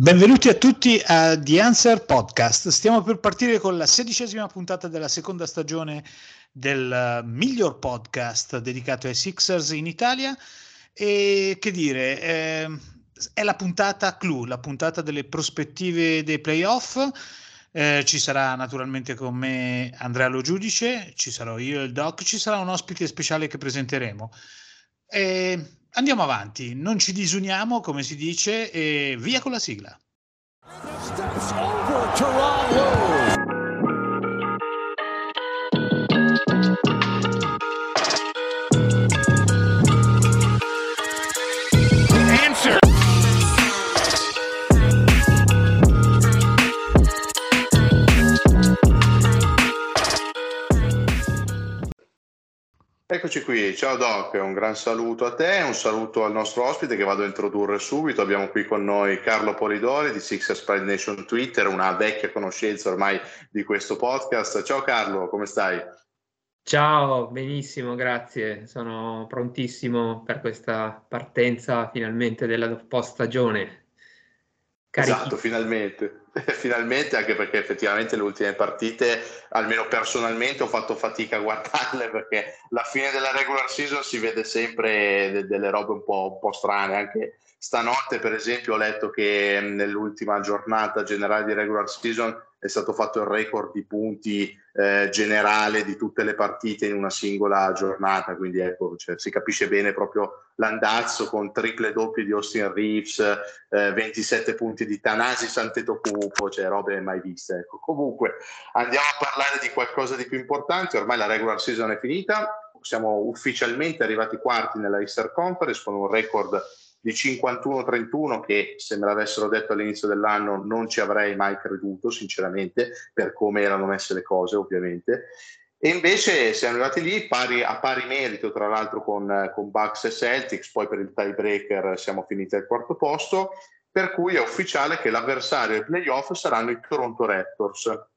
Benvenuti a tutti a The Answer Podcast. Stiamo per partire con la sedicesima puntata della seconda stagione del miglior podcast dedicato ai Sixers in Italia. E che dire, eh, è la puntata clou, la puntata delle prospettive dei playoff. Eh, ci sarà naturalmente con me Andrea Lo Giudice, ci sarò io e il Doc, ci sarà un ospite speciale che presenteremo. E andiamo avanti, non ci disuniamo, come si dice, e via con la sigla. Steps over. Eccoci qui, ciao Doc, un gran saluto a te, un saluto al nostro ospite che vado a introdurre subito. Abbiamo qui con noi Carlo Polidori di Sixers Pride Nation Twitter, una vecchia conoscenza ormai di questo podcast. Ciao Carlo, come stai? Ciao, benissimo, grazie. Sono prontissimo per questa partenza finalmente della post stagione. Esatto, finalmente. Finalmente, anche perché effettivamente le ultime partite, almeno personalmente, ho fatto fatica a guardarle perché la fine della regular season si vede sempre de- delle robe un po', un po' strane. Anche stanotte, per esempio, ho letto che nell'ultima giornata generale di regular season è stato fatto il record di punti eh, generale di tutte le partite in una singola giornata, quindi ecco, cioè, si capisce bene proprio l'andazzo con triple doppie di Austin Reeves, eh, 27 punti di Tanasi Santetocupo, cioè robe mai viste. Ecco. Comunque andiamo a parlare di qualcosa di più importante, ormai la regular season è finita, siamo ufficialmente arrivati quarti nella Easter Conference con un record di 51-31 che se me l'avessero detto all'inizio dell'anno non ci avrei mai creduto sinceramente per come erano messe le cose ovviamente. E invece siamo arrivati lì pari, a pari merito tra l'altro con, con Bucks e Celtics poi per il tiebreaker siamo finiti al quarto posto per cui è ufficiale che l'avversario ai playoff saranno i Toronto Raptors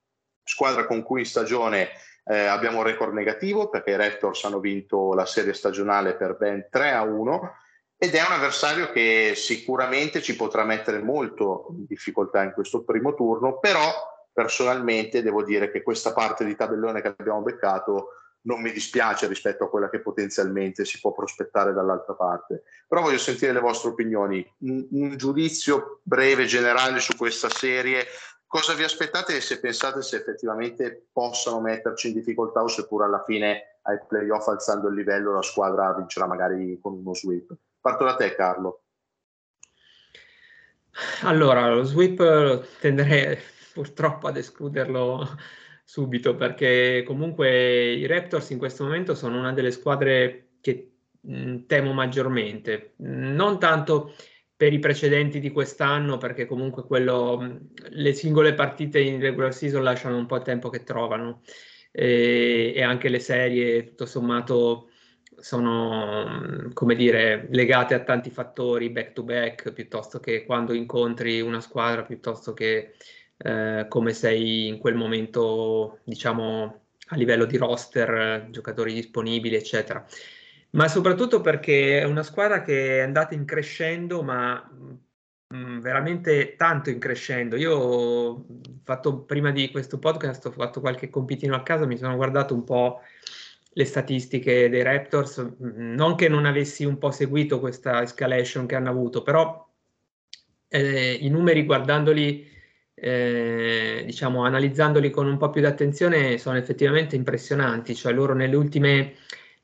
squadra con cui in stagione eh, abbiamo un record negativo perché i Raptors hanno vinto la serie stagionale per ben 3 a 1 ed è un avversario che sicuramente ci potrà mettere molto in difficoltà in questo primo turno, però personalmente devo dire che questa parte di tabellone che abbiamo beccato non mi dispiace rispetto a quella che potenzialmente si può prospettare dall'altra parte. Però voglio sentire le vostre opinioni, un, un giudizio breve, generale su questa serie. Cosa vi aspettate e se pensate se effettivamente possano metterci in difficoltà o seppur alla fine ai playoff alzando il livello la squadra vincerà magari con uno sweep? Parto da te, Carlo. Allora, lo sweep tenderei purtroppo ad escluderlo subito perché comunque i Raptors in questo momento sono una delle squadre che mh, temo maggiormente. Non tanto per i precedenti di quest'anno, perché comunque quello, le singole partite in regular season lasciano un po' il tempo che trovano e, e anche le serie, tutto sommato, sono, come dire, legate a tanti fattori back to back, piuttosto che quando incontri una squadra, piuttosto che eh, come sei in quel momento, diciamo, a livello di roster, giocatori disponibili, eccetera. Ma soprattutto perché è una squadra che è andata in crescendo, ma mm, veramente tanto in crescendo. Io ho fatto prima di questo podcast, ho fatto qualche compitino a casa, mi sono guardato un po' le statistiche dei Raptors, mm, non che non avessi un po' seguito questa escalation che hanno avuto, però eh, i numeri guardandoli, eh, diciamo, analizzandoli con un po' più di attenzione sono effettivamente impressionanti, cioè loro nelle ultime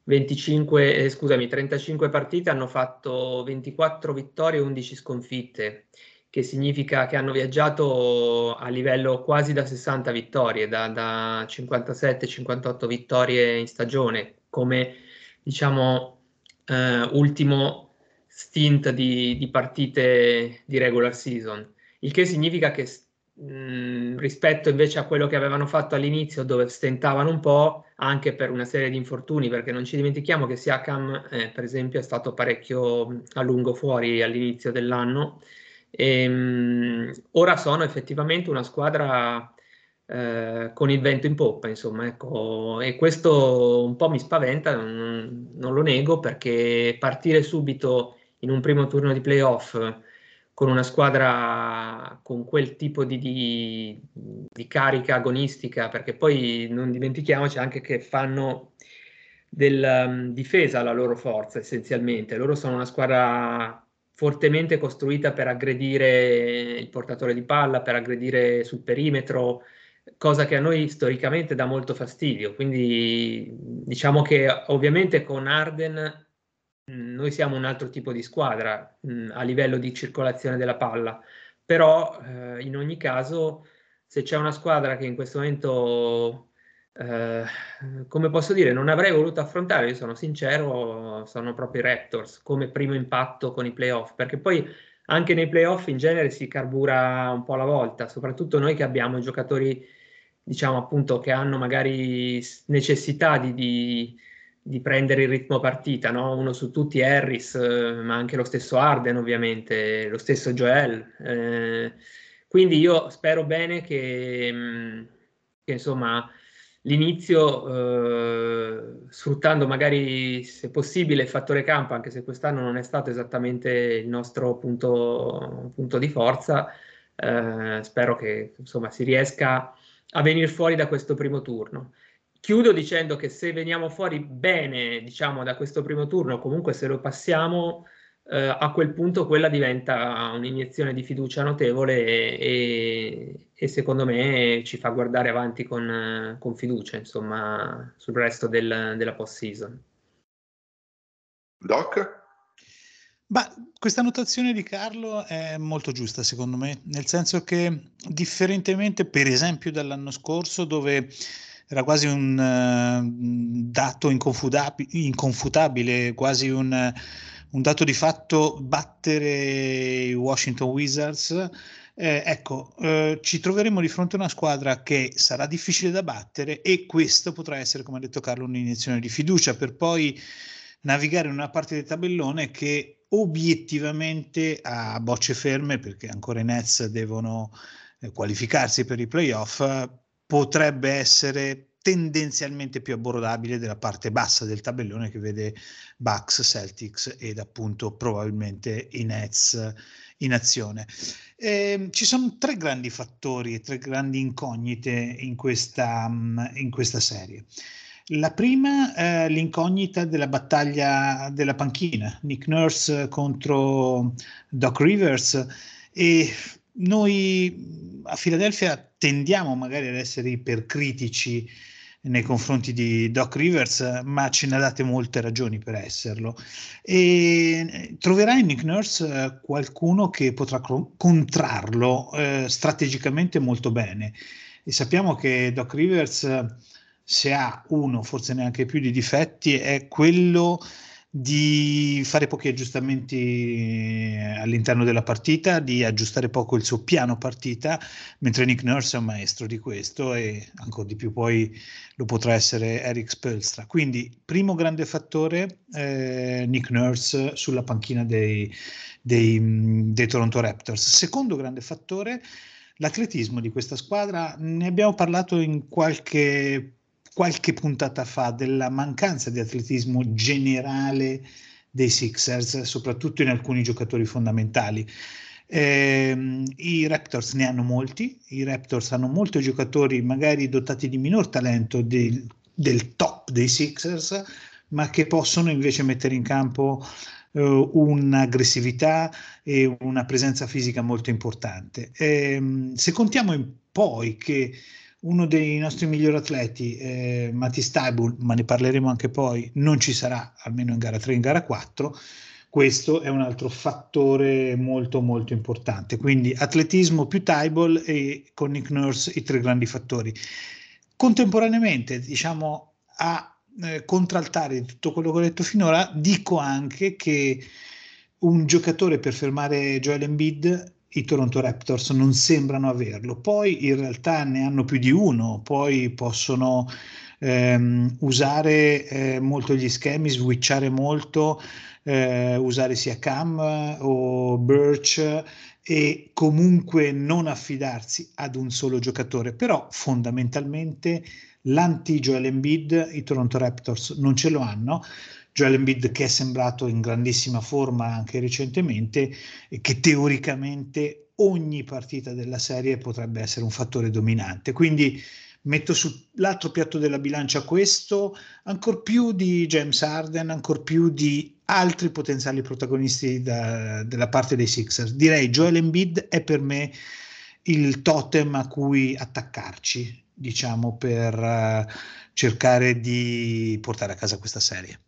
25, eh, scusami, 35 partite hanno fatto 24 vittorie e 11 sconfitte che significa che hanno viaggiato a livello quasi da 60 vittorie, da, da 57-58 vittorie in stagione, come diciamo eh, ultimo stint di, di, partite di regular season, il che significa che mh, rispetto invece a quello che avevano fatto all'inizio, dove stentavano un po' anche per una serie di infortuni, perché non ci dimentichiamo che Siakam, eh, per esempio, è stato parecchio a lungo fuori all'inizio dell'anno e, um, ora sono effettivamente una squadra eh, con il vento in poppa, insomma, ecco, e questo un po' mi spaventa, non, non, lo nego, perché partire subito in un primo turno di playoff con una squadra con quel tipo di, di, di, carica agonistica, perché poi non dimentichiamoci anche che fanno della difesa la loro forza essenzialmente. Loro sono una squadra fortemente costruita per aggredire il portatore di palla, per aggredire sul perimetro, cosa che a noi storicamente dà molto fastidio. Quindi diciamo che ovviamente con Arden noi siamo un altro tipo di squadra mh, a livello di circolazione della palla, però eh, in ogni caso se c'è una squadra che in questo momento, eh, come posso dire, non avrei voluto affrontare, io sono sincero, sono proprio i Raptors come primo impatto con i playoff, perché poi anche nei playoff in genere si carbura un po' alla volta, soprattutto noi che abbiamo giocatori, diciamo appunto, che hanno magari necessità di, di di prendere il ritmo partita, no? uno su tutti Harris, eh, ma anche lo stesso Arden ovviamente, lo stesso Joel. Eh, quindi io spero bene che, mm, che insomma l'inizio, eh, sfruttando magari se possibile il fattore campo, anche se quest'anno non è stato esattamente il nostro punto, punto di forza, eh, spero che insomma si riesca a venire fuori da questo primo turno. Chiudo dicendo che se veniamo fuori bene, diciamo, da questo primo turno, comunque se lo passiamo, eh, a quel punto quella diventa un'iniezione di fiducia notevole e, e, secondo me ci fa guardare avanti con, con fiducia, insomma, sul resto del, della post-season. Doc? Ma questa notazione di Carlo è molto giusta, secondo me, nel senso che differentemente, per esempio, dall'anno scorso, dove era quasi un uh, dato inconfutabile, quasi un, un, dato di fatto battere i Washington Wizards. Eh, ecco, eh, ci troveremo di fronte a una squadra che sarà difficile da battere e questo potrà essere, come ha detto Carlo, un'iniezione di fiducia per poi navigare in una parte del tabellone che obiettivamente ha bocce ferme perché ancora i Nets devono eh, qualificarsi per i playoff potrebbe essere tendenzialmente più abbordabile della parte bassa del tabellone che vede Bucks, Celtics ed appunto probabilmente i Nets in azione. Eh, ci sono tre grandi fattori, tre grandi incognite in questa, in questa serie. La prima è l'incognita della battaglia della panchina, Nick Nurse contro Doc Rivers e noi a Filadelfia tendiamo magari ad essere ipercritici nei confronti di Doc Rivers, ma ce ne date molte ragioni per esserlo. E troverai in Nick Nurse eh, qualcuno che potrà contrarlo eh, strategicamente molto bene. E sappiamo che Doc Rivers, se ha uno, forse neanche più di difetti, è quello di fare pochi aggiustamenti all'interno della partita, di aggiustare poco il suo piano partita, mentre Nick Nurse è un maestro di questo e ancora di più poi lo potrà essere Eric Spelstra. Quindi, primo grande fattore, eh, Nick Nurse sulla panchina dei, dei, dei Toronto Raptors. Secondo grande fattore, l'atletismo di questa squadra. Ne abbiamo parlato in qualche qualche puntata fa della mancanza di atletismo generale dei Sixers, soprattutto in alcuni giocatori fondamentali. Eh, I Raptors ne hanno molti, i Raptors hanno molti giocatori magari dotati di minor talento del, del top dei Sixers, ma che possono invece mettere in campo uh, un'aggressività e una presenza fisica molto importante. Eh, se contiamo in poi che uno dei nostri migliori atleti, eh, Matti Staibul, ma ne parleremo anche poi, non ci sarà almeno in gara 3 in gara 4. Questo è un altro fattore molto molto importante. Quindi atletismo più Tybal e con Nick Nurse i tre grandi fattori. Contemporaneamente, diciamo, a eh, contraltare di tutto quello che ho detto finora, dico anche che un giocatore per fermare Joel Embiid i Toronto Raptors non sembrano averlo. Poi in realtà ne hanno più di uno, poi possono ehm, usare eh, molto gli schemi, switchare molto, eh, usare sia Cam o Birch e comunque non affidarsi ad un solo giocatore, però fondamentalmente l'anti Joel Embiid i Toronto Raptors non ce lo hanno Joel Embiid che è sembrato in grandissima forma anche recentemente e che teoricamente ogni partita della serie potrebbe essere un fattore dominante. Quindi metto sull'altro piatto della bilancia questo, ancora più di James Harden, ancora più di altri potenziali protagonisti da, della parte dei Sixers. Direi Joel Embiid è per me il totem a cui attaccarci, diciamo, per uh, cercare di portare a casa questa serie.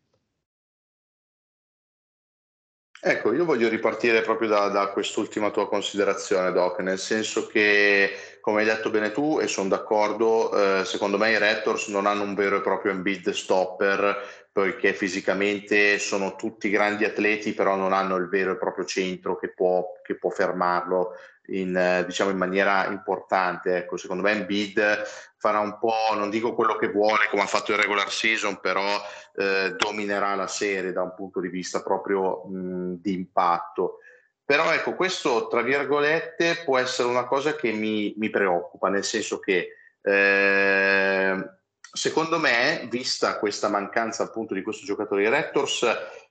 Ecco, io voglio ripartire proprio da, da, quest'ultima tua considerazione, Doc, nel senso che, come hai detto bene tu, e sono d'accordo, eh, secondo me i Raptors non hanno un vero e proprio Embiid stopper, perché fisicamente sono tutti grandi atleti, però non hanno il vero e proprio centro che può, che può fermarlo in, eh, diciamo in maniera importante. Ecco, secondo me Embiid farà un po', non dico quello che vuole come ha fatto in regular season, però eh, dominerà la serie da un punto di vista proprio di impatto. Però ecco, questo tra virgolette può essere una cosa che mi, mi preoccupa, nel senso che eh, secondo me, vista questa mancanza appunto di questo giocatore, i Raptors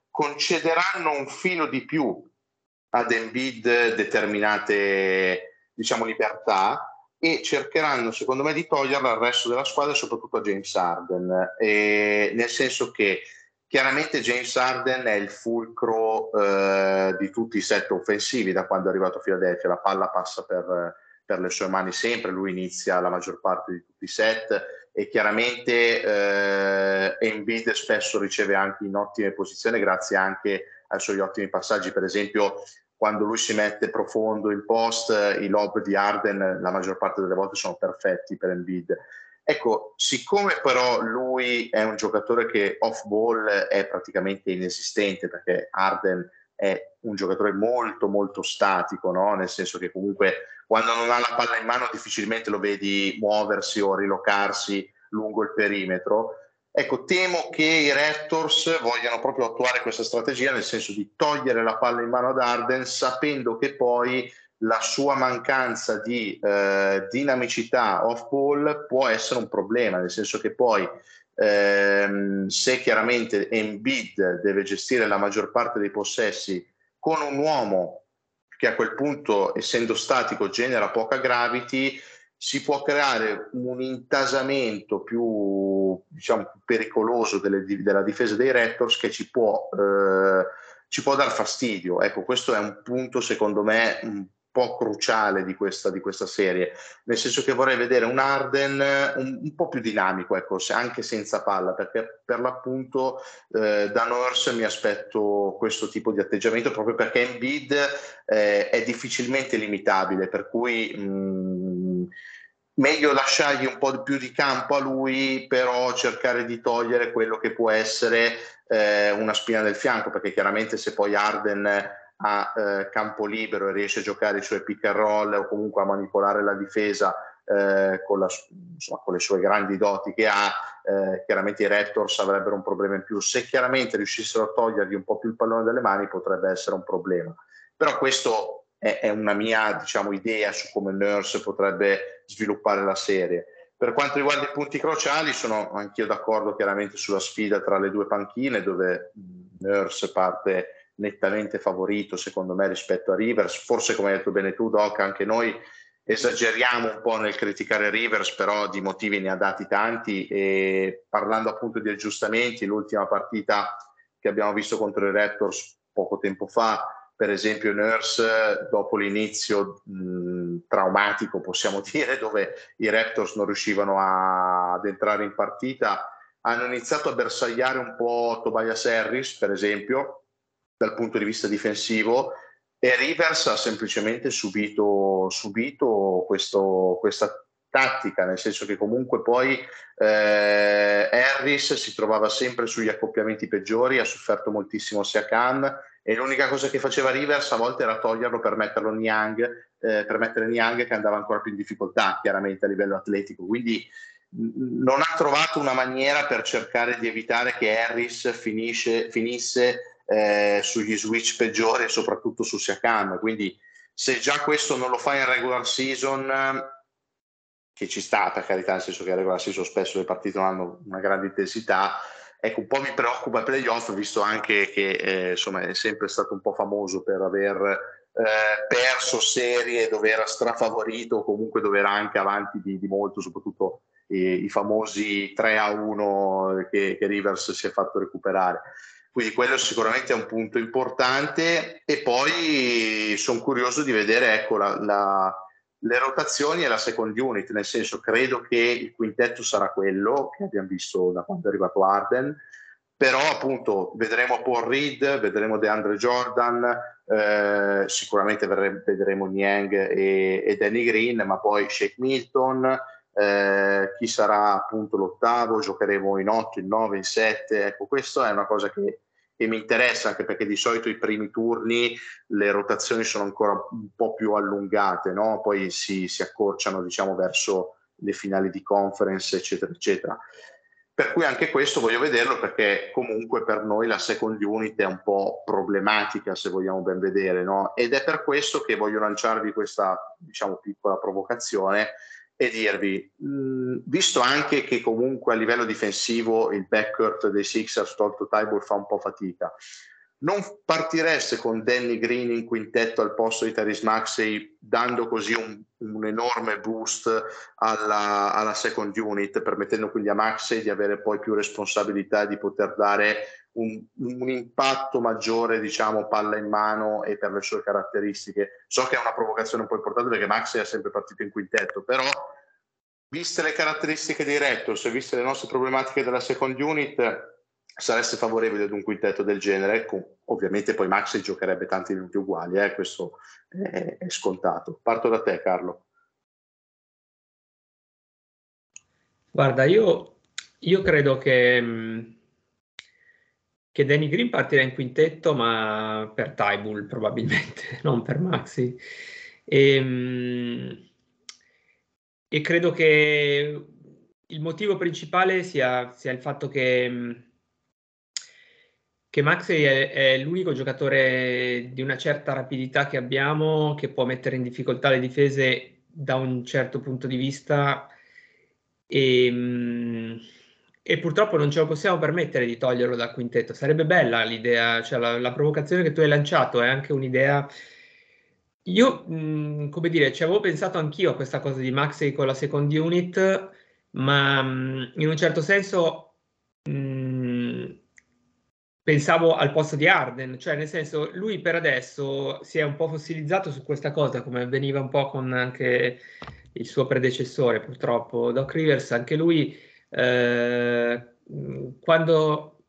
concederanno un filo di più ad Embiid determinate diciamo, libertà e cercheranno secondo me di toglierla al resto della squadra soprattutto a James Harden. E, nel senso che chiaramente James Harden è il fulcro eh, di tutti i set offensivi da quando è arrivato a Philadelphia. La palla passa per, per, le sue mani sempre lui inizia la maggior parte di tutti i set e chiaramente eh, Embiid spesso riceve anche in ottime posizioni grazie anche ai suoi ottimi passaggi per esempio quando lui si mette profondo in post, i lob di Arden la maggior parte delle volte sono perfetti per Embiid. Ecco, siccome però lui è un giocatore che off ball è praticamente inesistente perché Arden è un giocatore molto molto statico, no? nel senso che comunque quando non ha la palla in mano difficilmente lo vedi muoversi o rilocarsi lungo il perimetro. Ecco, temo che i Raptors vogliano proprio attuare questa strategia nel senso di togliere la palla in mano ad Arden sapendo che poi la sua mancanza di eh, dinamicità off ball può essere un problema, nel senso che poi ehm, se chiaramente Embiid deve gestire la maggior parte dei possessi con un uomo che a quel punto, essendo statico, genera poca gravity, si può creare un intasamento più, diciamo, pericoloso delle, della difesa dei Raptors che ci può, eh, ci può dar fastidio. Ecco, questo è un punto secondo me un po' cruciale di questa, di questa serie, nel senso che vorrei vedere un Arden un, un po' più dinamico, ecco, anche senza palla, perché per l'appunto eh, da Nurse mi aspetto questo tipo di atteggiamento proprio perché Embiid eh, è difficilmente limitabile, per cui... Mh, meglio lasciargli un po' più di campo a lui, però cercare di togliere quello che può essere eh, una spina del fianco, perché chiaramente se poi Arden ha eh, campo libero e riesce a giocare i suoi pick and roll o comunque a manipolare la difesa eh, con, la, insomma, con, le sue grandi doti che ha, eh, chiaramente i Raptors avrebbero un problema in più. Se chiaramente riuscissero a togliergli un po' più il pallone dalle mani potrebbe essere un problema. Però questo è, una mia diciamo, idea su come Nurse potrebbe sviluppare la serie. Per quanto riguarda i punti cruciali, sono anch'io d'accordo chiaramente sulla sfida tra le due panchine, dove Nurse parte nettamente favorito, secondo me, rispetto a Rivers. Forse, come hai detto bene tu, Doc, anche noi esageriamo un po' nel criticare Rivers, però di motivi ne ha dati tanti. E parlando appunto di aggiustamenti, l'ultima partita che abbiamo visto contro i Raptors poco tempo fa per esempio Nurse dopo l'inizio mh, traumatico possiamo dire dove i Raptors non riuscivano a, ad entrare in partita hanno iniziato a bersagliare un po' Tobias Harris per esempio dal punto di vista difensivo e Rivers ha semplicemente subito, subito questo, questa tattica, nel senso che comunque poi eh, Harris si trovava sempre sugli accoppiamenti peggiori, ha sofferto moltissimo Siakam e l'unica cosa che faceva Rivers a volte era toglierlo per metterlo Niang, eh, per mettere Niang che andava ancora più in difficoltà chiaramente a livello atletico, quindi non ha trovato una maniera per cercare di evitare che Harris finisce, finisse eh, sugli switch peggiori e soprattutto su Siakam, quindi se già questo non lo fa in regular season che ci sta per carità, nel senso che in regular season spesso le partite non hanno una grande intensità, Ecco, un po' mi preoccupa il playoff, visto anche che eh, insomma, è sempre stato un po' famoso per aver eh, perso serie dove era strafavorito o comunque dove era anche avanti di, di molto, soprattutto i, i, famosi 3 a 1 che, che Rivers si è fatto recuperare. Quindi quello sicuramente è un punto importante e poi sono curioso di vedere ecco, la, la, le rotazioni e la second unit, nel senso credo che il quintetto sarà quello che abbiamo visto da quando è arrivato Arden, però appunto vedremo Paul Reed, vedremo DeAndre Jordan, eh, sicuramente vedremo Niang e, e, Danny Green, ma poi Shake Milton, eh, chi sarà appunto l'ottavo, giocheremo in 8, in 9, in 7, ecco questo è una cosa che, che, mi interessa anche perché di solito i primi turni le rotazioni sono ancora un po' più allungate, no? poi si, si accorciano diciamo verso le finali di conference eccetera eccetera. Per cui anche questo voglio vederlo perché comunque per noi la second unit è un po' problematica se vogliamo ben vedere, no? Ed è per questo che voglio lanciarvi questa, diciamo, piccola provocazione e dirvi, mh, visto anche che comunque a livello difensivo il backcourt dei Sixers tolto Tybull fa un po' fatica, non partireste con Danny Green in quintetto al posto di Tyrese Maxey dando così un, un enorme boost alla, alla, second unit permettendo quindi a Maxey di avere poi più responsabilità di poter dare un, un, impatto maggiore diciamo palla in mano e per le sue caratteristiche. So che è una provocazione un po' importante perché Maxey è sempre partito in quintetto però viste le caratteristiche dei Raptors e viste le nostre problematiche della second unit sareste favorevole ad un quintetto del genere ecco, ovviamente poi Maxi giocherebbe tanti minuti uguali eh? questo è, è scontato parto da te Carlo guarda io, io credo che che Danny Green partirà in quintetto, ma per Tybull probabilmente, non per Maxi. E, ehm, e, credo che il motivo principale sia, sia il fatto che, che Maxi è, è, l'unico giocatore di una certa rapidità che abbiamo, che può mettere in difficoltà le difese da un certo punto di vista. E, e purtroppo non ce lo possiamo permettere di toglierlo dal quintetto. Sarebbe bella l'idea, cioè la, la provocazione che tu hai lanciato è anche un'idea. Io, mh, come dire, ci avevo pensato anch'io a questa cosa di Maxey con la second unit, ma mh, in un certo senso mh, pensavo al posto di Arden, cioè nel senso lui per adesso si è un po' fossilizzato su questa cosa, come avveniva un po' con anche il suo predecessore, purtroppo, Doc Rivers, anche lui eh, quando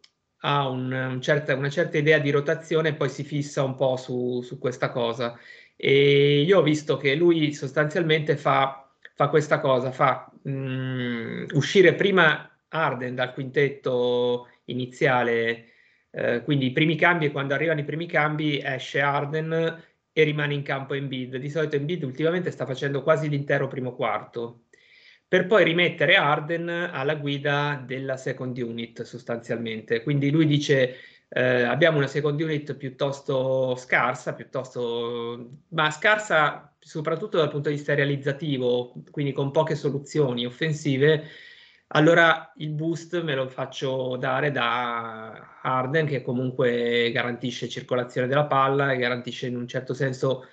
ha un, un certa, una certa idea di rotazione poi si fissa un po' su, su questa cosa. E io ho visto che lui sostanzialmente fa, fa questa cosa, fa mh, mm, uscire prima Arden dal quintetto iniziale, eh, quindi i primi cambi e quando arrivano i primi cambi esce Arden e rimane in campo Embiid. Di solito Embiid ultimamente sta facendo quasi l'intero primo quarto per poi rimettere Arden alla guida della second unit sostanzialmente. Quindi lui dice eh, abbiamo una second unit piuttosto scarsa, piuttosto, ma scarsa soprattutto dal punto di vista realizzativo, quindi con poche soluzioni offensive. Allora il boost me lo faccio dare da Arden che comunque garantisce circolazione della palla e garantisce in un certo senso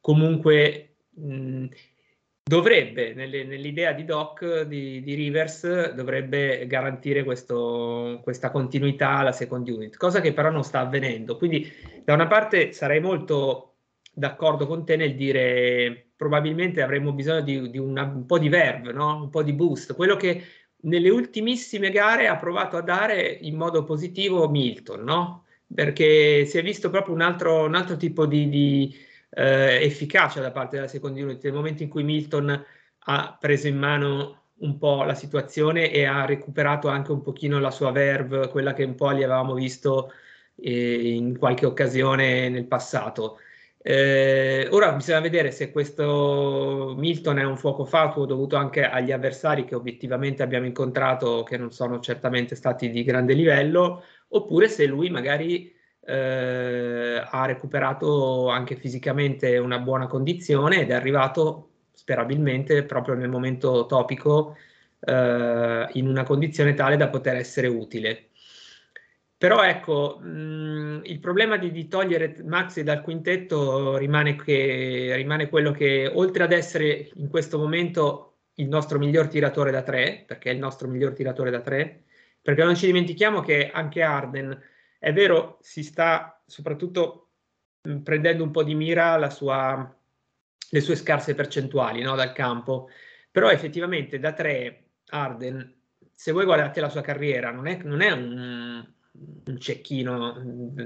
comunque mh, dovrebbe, nelle, nell'idea di Doc di, di, Rivers, dovrebbe garantire questo, questa continuità alla second unit, cosa che però non sta avvenendo. Quindi da una parte sarei molto d'accordo con te nel dire probabilmente avremmo bisogno di, di una, un po' di verve, no? un po' di boost, quello che nelle ultimissime gare ha provato a dare in modo positivo Milton, no? perché si è visto proprio un altro, un altro tipo di, di eh, efficacia da parte della second unit nel momento in cui Milton ha preso in mano un po' la situazione e ha recuperato anche un pochino la sua verve, quella che un po' gli avevamo visto eh, in qualche occasione nel passato. Eh, ora bisogna vedere se questo Milton è un fuoco fatuo dovuto anche agli avversari che obiettivamente abbiamo incontrato, che non sono certamente stati di grande livello, oppure se lui magari eh, ha recuperato anche fisicamente una buona condizione ed è arrivato sperabilmente proprio nel momento topico eh, in una condizione tale da poter essere utile. Però ecco, mh, il problema di, di, togliere Maxi dal quintetto rimane, che, rimane quello che oltre ad essere in questo momento il nostro miglior tiratore da tre, perché è il nostro miglior tiratore da tre, perché non ci dimentichiamo che anche Arden, è vero, si sta soprattutto prendendo un po' di mira sua, le sue scarse percentuali no, dal campo, però effettivamente da tre Arden, se voi guardate la sua carriera, non è, non è un un cecchino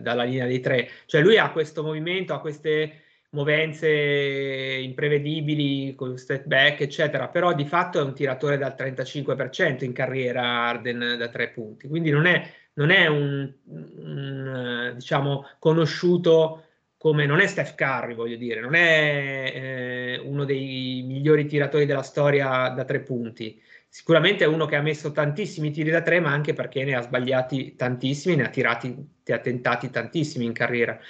dalla linea dei tre. Cioè lui ha questo movimento, ha queste movenze imprevedibili con step back, eccetera, però di fatto è un tiratore dal 35% in carriera Arden da tre punti. Quindi non è, non è un, un, diciamo conosciuto come non è Steph Curry, voglio dire, non è eh, uno dei migliori tiratori della storia da tre punti sicuramente è uno che ha messo tantissimi tiri da tre, ma anche perché ne ha sbagliati tantissimi, ne ha tirati, ne ha tentati tantissimi in carriera.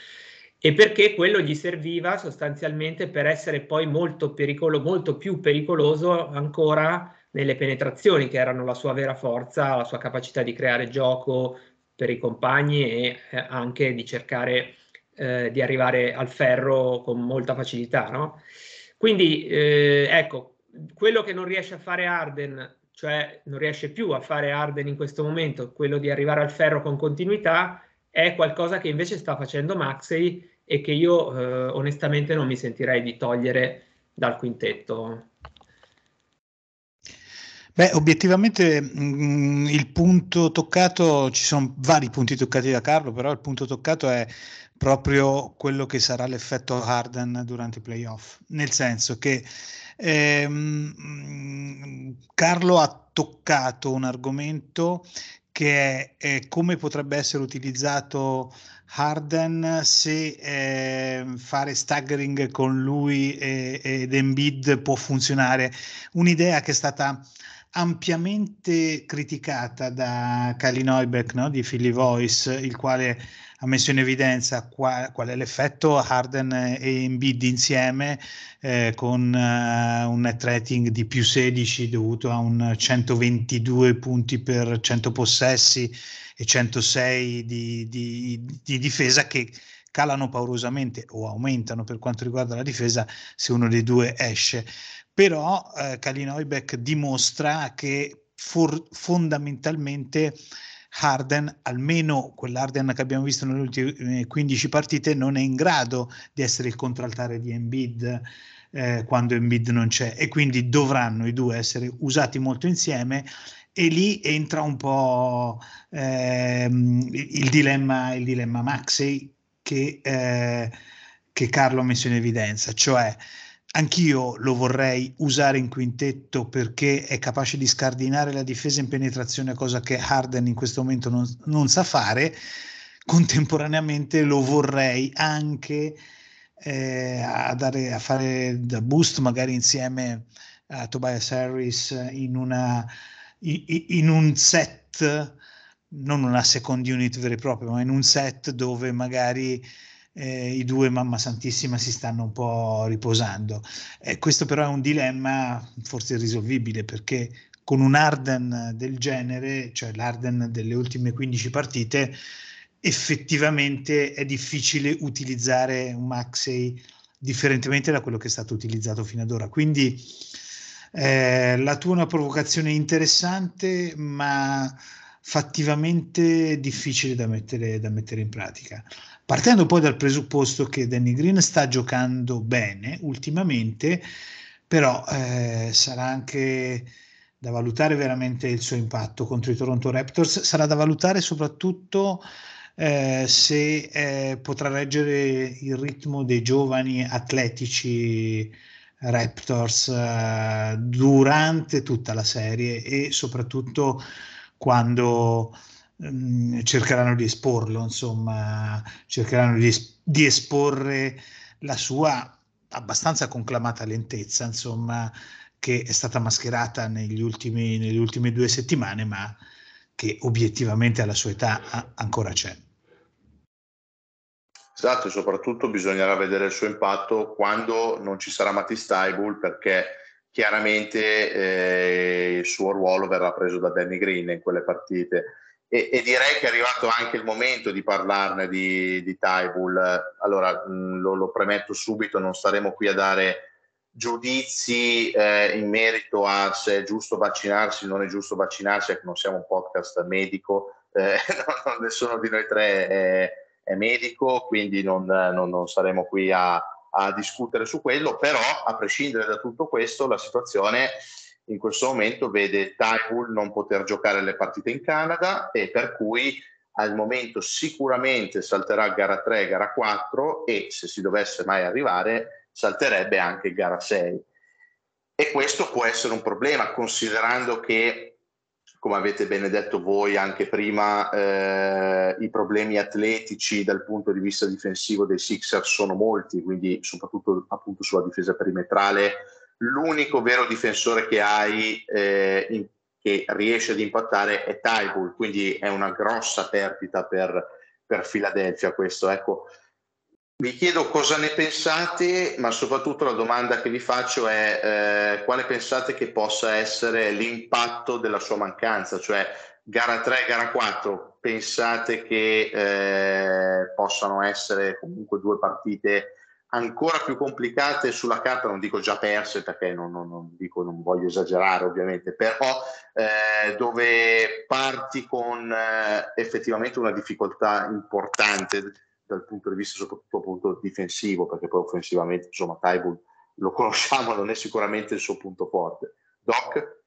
E perché quello gli serviva sostanzialmente per essere poi molto, pericolo, molto più pericoloso ancora nelle penetrazioni, che erano la sua vera forza, la sua capacità di creare gioco per i compagni e eh, anche di cercare eh, di arrivare al ferro con molta facilità. No? Quindi, eh, ecco, quello che non riesce a fare Arden, cioè non riesce più a fare Arden in questo momento, quello di arrivare al ferro con continuità, è qualcosa che invece sta facendo Maxey e che io eh, onestamente non mi sentirei di togliere dal quintetto. Beh, obiettivamente mh, mm, il punto toccato, ci sono vari punti toccati da Carlo, però il punto toccato è proprio quello che sarà l'effetto Harden durante i playoff, nel senso che ehm, Carlo ha toccato un argomento che è, è come potrebbe essere utilizzato Harden se eh, fare staggering con lui ed Embiid può funzionare. Un'idea che è stata ampiamente criticata da Kali Neubeck no? di Philly Voice, il quale ha messo in evidenza qual, qual, è l'effetto Harden e Embiid insieme eh, con uh, un net rating di più 16 dovuto a un 122 punti per 100 possessi e 106 di, di, di difesa che calano paurosamente o aumentano per quanto riguarda la difesa se uno dei due esce. Però eh, Kalinoibek dimostra che for- fondamentalmente Harden, almeno quell'Harden che abbiamo visto nelle ultime 15 partite, non è in grado di essere il contraltare di Embiid eh, quando Embiid non c'è. E quindi dovranno i due essere usati molto insieme. E lì entra un po' ehm, il, dilemma, il dilemma Maxey che, eh, che Carlo ha messo in evidenza, cioè Anch'io lo vorrei usare in quintetto perché è capace di scardinare la difesa in penetrazione, cosa che Harden in questo momento non, non sa fare. Contemporaneamente lo vorrei anche eh, a, dare, a fare da boost, magari insieme a Tobias Harris in, una, in, un set, non una second unit vera e propria, ma in un set dove magari eh, i due Mamma Santissima si stanno un po' riposando. Eh, questo però è un dilemma forse irrisolvibile perché con un Arden del genere, cioè l'Arden delle ultime 15 partite, effettivamente è difficile utilizzare un Maxey differentemente da quello che è stato utilizzato fino ad ora. Quindi eh, la tua è una provocazione interessante, ma fattivamente difficile da mettere, da mettere in pratica. Partendo poi dal presupposto che Danny Green sta giocando bene ultimamente, però eh, sarà anche da valutare veramente il suo impatto contro i Toronto Raptors, sarà da valutare soprattutto eh, se eh, potrà reggere il ritmo dei giovani atletici Raptors eh, durante tutta la serie e soprattutto quando Ehm, cercheranno di esporlo, insomma, cercheranno di, di, esporre la sua abbastanza conclamata lentezza, insomma, che è stata mascherata negli ultimi, nelle ultime due settimane, ma che obiettivamente alla sua età ancora c'è. Esatto, e soprattutto bisognerà vedere il suo impatto quando non ci sarà Matty Stable perché chiaramente eh, il suo ruolo verrà preso da Danny Green in quelle partite e, e, direi che è arrivato anche il momento di parlarne di, di Tybull. Allora, mh, lo, lo, premetto subito, non staremo qui a dare giudizi eh, in merito a se è giusto vaccinarsi o non è giusto vaccinarsi, ecco, non siamo un podcast medico, eh, non, nessuno di noi tre è, è medico, quindi non, non, non saremo qui a, a discutere su quello, però a prescindere da tutto questo la situazione in questo momento vede Tybull non poter giocare le partite in Canada e per cui al momento sicuramente salterà gara 3, gara 4 e se si dovesse mai arrivare salterebbe anche gara 6. E questo può essere un problema considerando che, come avete bene detto voi anche prima, eh, i problemi atletici dal punto di vista difensivo dei Sixers sono molti, quindi soprattutto appunto sulla difesa perimetrale l'unico vero difensore che hai eh, in, che riesce ad impattare è Tybull, quindi è una grossa perdita per, per Philadelphia questo. Ecco, vi chiedo cosa ne pensate, ma soprattutto la domanda che vi faccio è eh, quale pensate che possa essere l'impatto della sua mancanza, cioè gara 3, gara 4, pensate che eh, possano essere comunque due partite ancora più complicate sulla carta, non dico già perse perché non, non, non, dico, non voglio esagerare ovviamente, però eh, dove parti con eh, effettivamente una difficoltà importante dal punto di vista soprattutto appunto difensivo, perché poi offensivamente insomma Tybull lo conosciamo, non è sicuramente il suo punto forte. Doc?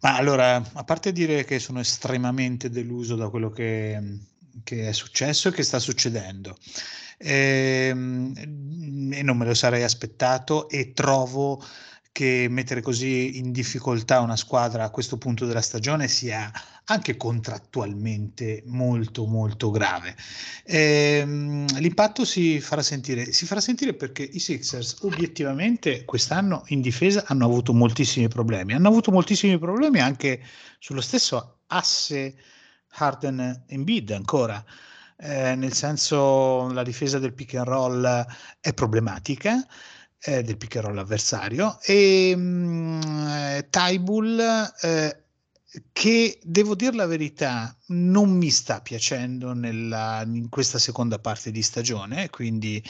Ma allora, a parte dire che sono estremamente deluso da quello che, che è successo e che sta succedendo, ehm, e non me lo sarei aspettato e trovo che mettere così in difficoltà una squadra a questo punto della stagione sia anche contrattualmente molto molto grave. Ehm, l'impatto si farà sentire, si farà sentire perché i Sixers obiettivamente quest'anno in difesa hanno avuto moltissimi problemi, hanno avuto moltissimi problemi anche sullo stesso asse Harden e Embiid ancora eh, nel senso la difesa del pick and roll è problematica, eh, del pick and roll avversario, e mh, mm, Tybull eh, che devo dire la verità non mi sta piacendo nella, in questa seconda parte di stagione quindi,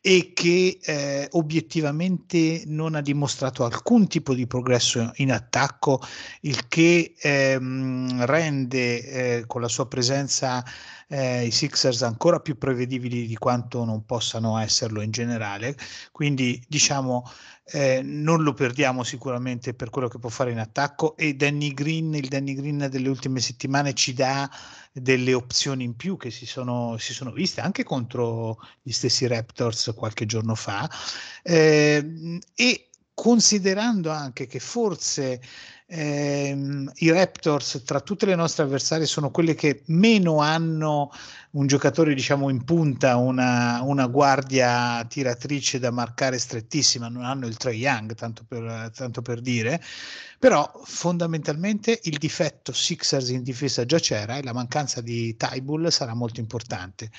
e che eh, obiettivamente non ha dimostrato alcun tipo di progresso in attacco il che ehm, rende eh, con la sua presenza eh, i Sixers ancora più prevedibili di quanto non possano esserlo in generale. Quindi diciamo eh, non lo perdiamo sicuramente per quello che può fare in attacco e Danny Green, il Danny Green delle ultime settimane ci dà delle opzioni in più che si sono, si sono viste anche contro gli stessi Raptors qualche giorno fa. Eh, e considerando anche che forse ehm, i Raptors tra tutte le nostre avversarie sono quelle che meno hanno un giocatore diciamo in punta, una, una guardia tiratrice da marcare strettissima, non hanno il Trey Young tanto per, tanto per dire, però fondamentalmente il difetto Sixers in difesa già c'era e la mancanza di Tybull sarà molto importante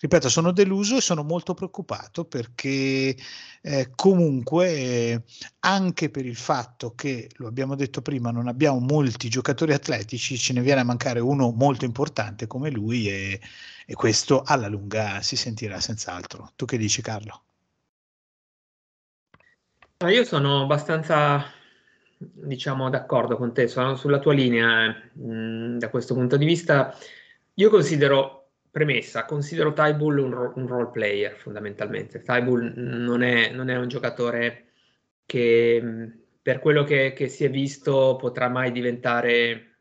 ripeto, sono deluso e sono molto preoccupato perché eh, comunque anche per il fatto che, lo abbiamo detto prima, non abbiamo molti giocatori atletici, ce ne viene a mancare uno molto importante come lui e, e questo alla lunga si sentirà senz'altro. Tu che dici Carlo? Io sono abbastanza diciamo d'accordo con te, sono sulla tua linea mh, mm, da questo punto di vista. Io considero Premessa, considero Tybull un, ro- un role player fondamentalmente. Tybull non è, non è un giocatore che per quello che, che, si è visto potrà mai diventare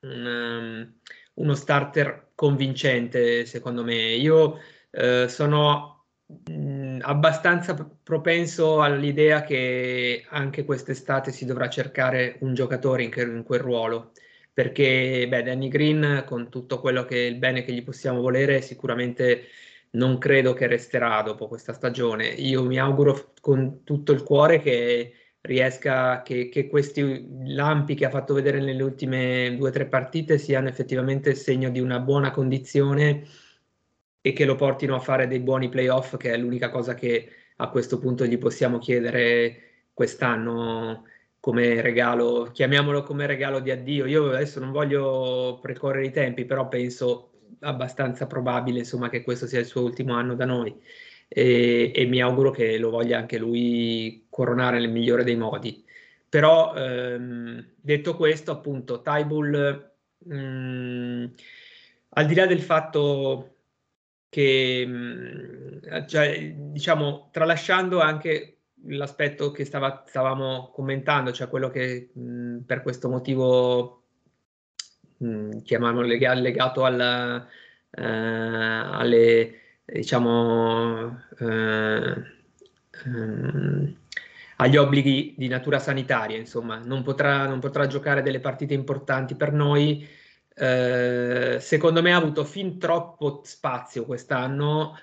un, um, uno starter convincente, secondo me. Io eh, sono mh, abbastanza propenso all'idea che anche quest'estate si dovrà cercare un giocatore in, che, in quel ruolo perché beh, Danny Green con tutto quello che il bene che gli possiamo volere sicuramente non credo che resterà dopo questa stagione. Io mi auguro con tutto il cuore che riesca, che, che questi lampi che ha fatto vedere nelle ultime due o tre partite siano effettivamente segno di una buona condizione e che lo portino a fare dei buoni playoff, che è l'unica cosa che a questo punto gli possiamo chiedere quest'anno come regalo, chiamiamolo come regalo di addio. Io adesso non voglio precorrere i tempi, però penso abbastanza probabile insomma, che questo sia il suo ultimo anno da noi e, e mi auguro che lo voglia anche lui coronare nel migliore dei modi. Però ehm, detto questo, appunto, Tybull, mh, al di là del fatto che, mh, cioè, diciamo, tralasciando anche l'aspetto che stava, stavamo commentando, cioè quello che mh, per questo motivo chiamiamolo legato alla, eh, alle diciamo eh, ehm, agli obblighi di natura sanitaria, insomma, non potrà, non potrà giocare delle partite importanti per noi. Eh, secondo me ha avuto fin troppo spazio quest'anno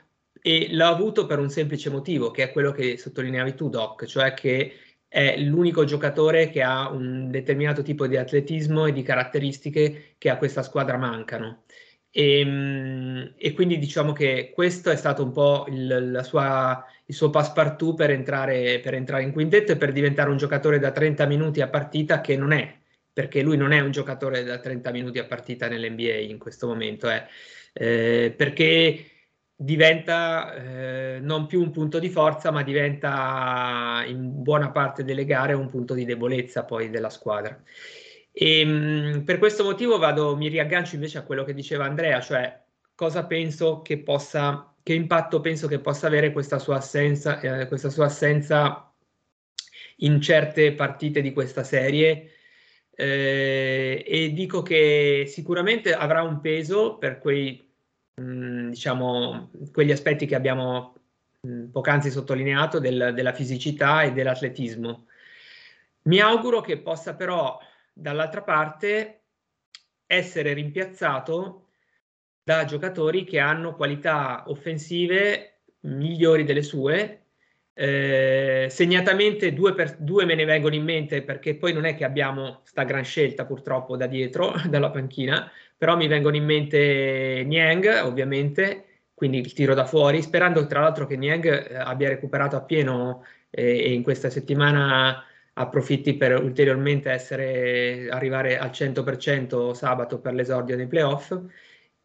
e l'ha avuto per un semplice motivo, che è quello che sottolineavi tu, Doc, cioè che è l'unico giocatore che ha un determinato tipo di atletismo e di caratteristiche che a questa squadra mancano. E, ehm, e quindi diciamo che questo è stato un po' il, sua, il suo passepartout per entrare, per entrare in quintetto e per diventare un giocatore da 30 minuti a partita che non è, perché lui non è un giocatore da 30 minuti a partita nell'NBA in questo momento, eh. Eh, perché diventa eh, non più un punto di forza, ma diventa in buona parte delle gare un punto di debolezza poi della squadra. E mh, per questo motivo vado, mi riaggancio invece a quello che diceva Andrea, cioè cosa penso che possa, che impatto penso che possa avere questa sua assenza, eh, questa sua assenza in certe partite di questa serie. Eh, e dico che sicuramente avrà un peso per quei diciamo, quegli aspetti che abbiamo poc'anzi sottolineato del, della fisicità e dell'atletismo. Mi auguro che possa però, dall'altra parte, essere rimpiazzato da giocatori che hanno qualità offensive migliori delle sue. Eh, segnatamente due, per, due me ne vengono in mente perché poi non è che abbiamo sta gran scelta purtroppo da dietro, dalla panchina, però mi vengono in mente Niang, ovviamente, quindi il tiro da fuori, sperando tra l'altro che Niang eh, abbia recuperato appieno eh, e in questa settimana approfitti per ulteriormente essere, arrivare al 100% sabato per l'esordio nei playoff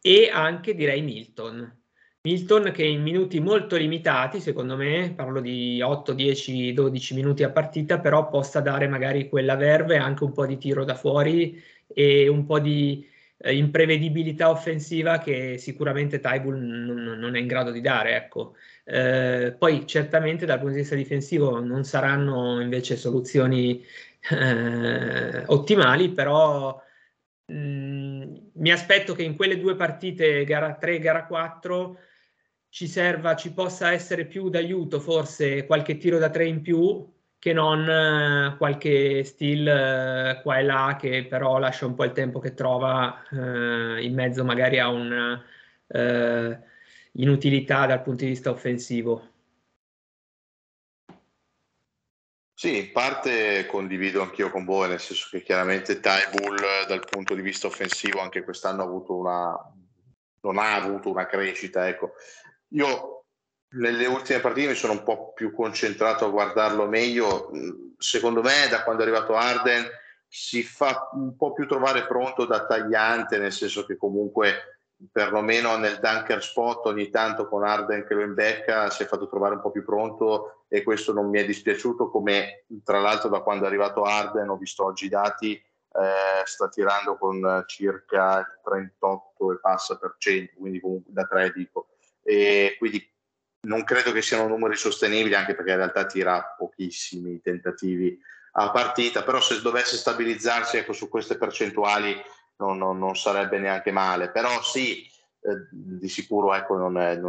e anche direi Milton. Milton che in minuti molto limitati, secondo me, parlo di 8, 10, 12 minuti a partita, però possa dare magari quella verve, anche un po' di tiro da fuori e un po' di eh, imprevedibilità offensiva che sicuramente Tybull non, non, è in grado di dare. Ecco. Eh, poi certamente dal punto di vista difensivo non saranno invece soluzioni eh, ottimali, però mh, mm, mi aspetto che in quelle due partite, gara 3 e gara 4, ci serva, ci possa essere più d'aiuto, forse qualche tiro da 3 in più, che non eh, qualche still eh, qua e là che però lascia un po' il tempo che trova eh, in mezzo magari a un'inutilità dal punto di vista offensivo. Sì, in parte condivido anch'io con voi, nel senso che chiaramente Tybull dal punto di vista offensivo anche quest'anno ha avuto una, non ha avuto una crescita. Ecco. Io nelle ultime partite mi sono un po' più concentrato a guardarlo meglio. Secondo me, da quando è arrivato Arden, si fa un po' più trovare pronto da tagliante, nel senso che comunque perlomeno nel dunker spot ogni tanto con Arden che lo imbecca si è fatto trovare un po' più pronto e questo non mi è dispiaciuto come tra l'altro da quando è arrivato Arden ho visto oggi i dati eh, sta tirando con circa il 38 e passa per cento quindi comunque da 3 dico e quindi non credo che siano numeri sostenibili anche perché in realtà tira pochissimi tentativi a partita, però se dovesse stabilizzarsi ecco, su queste percentuali non, non, non, sarebbe neanche male, però sì, eh, di sicuro ecco, non è,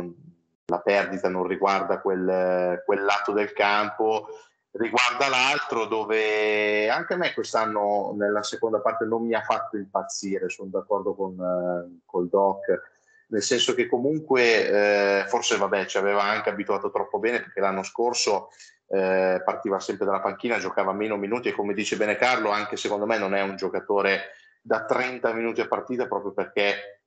la perdita non riguarda quel, quel, lato del campo, riguarda l'altro dove anche a me quest'anno nella seconda parte non mi ha fatto impazzire, sono d'accordo con eh, col Doc nel senso che comunque eh, forse vabbè ci aveva anche abituato troppo bene perché l'anno scorso eh, partiva sempre dalla panchina, giocava meno minuti e come dice bene Carlo anche secondo me non è un giocatore da 30 minuti a partita proprio perché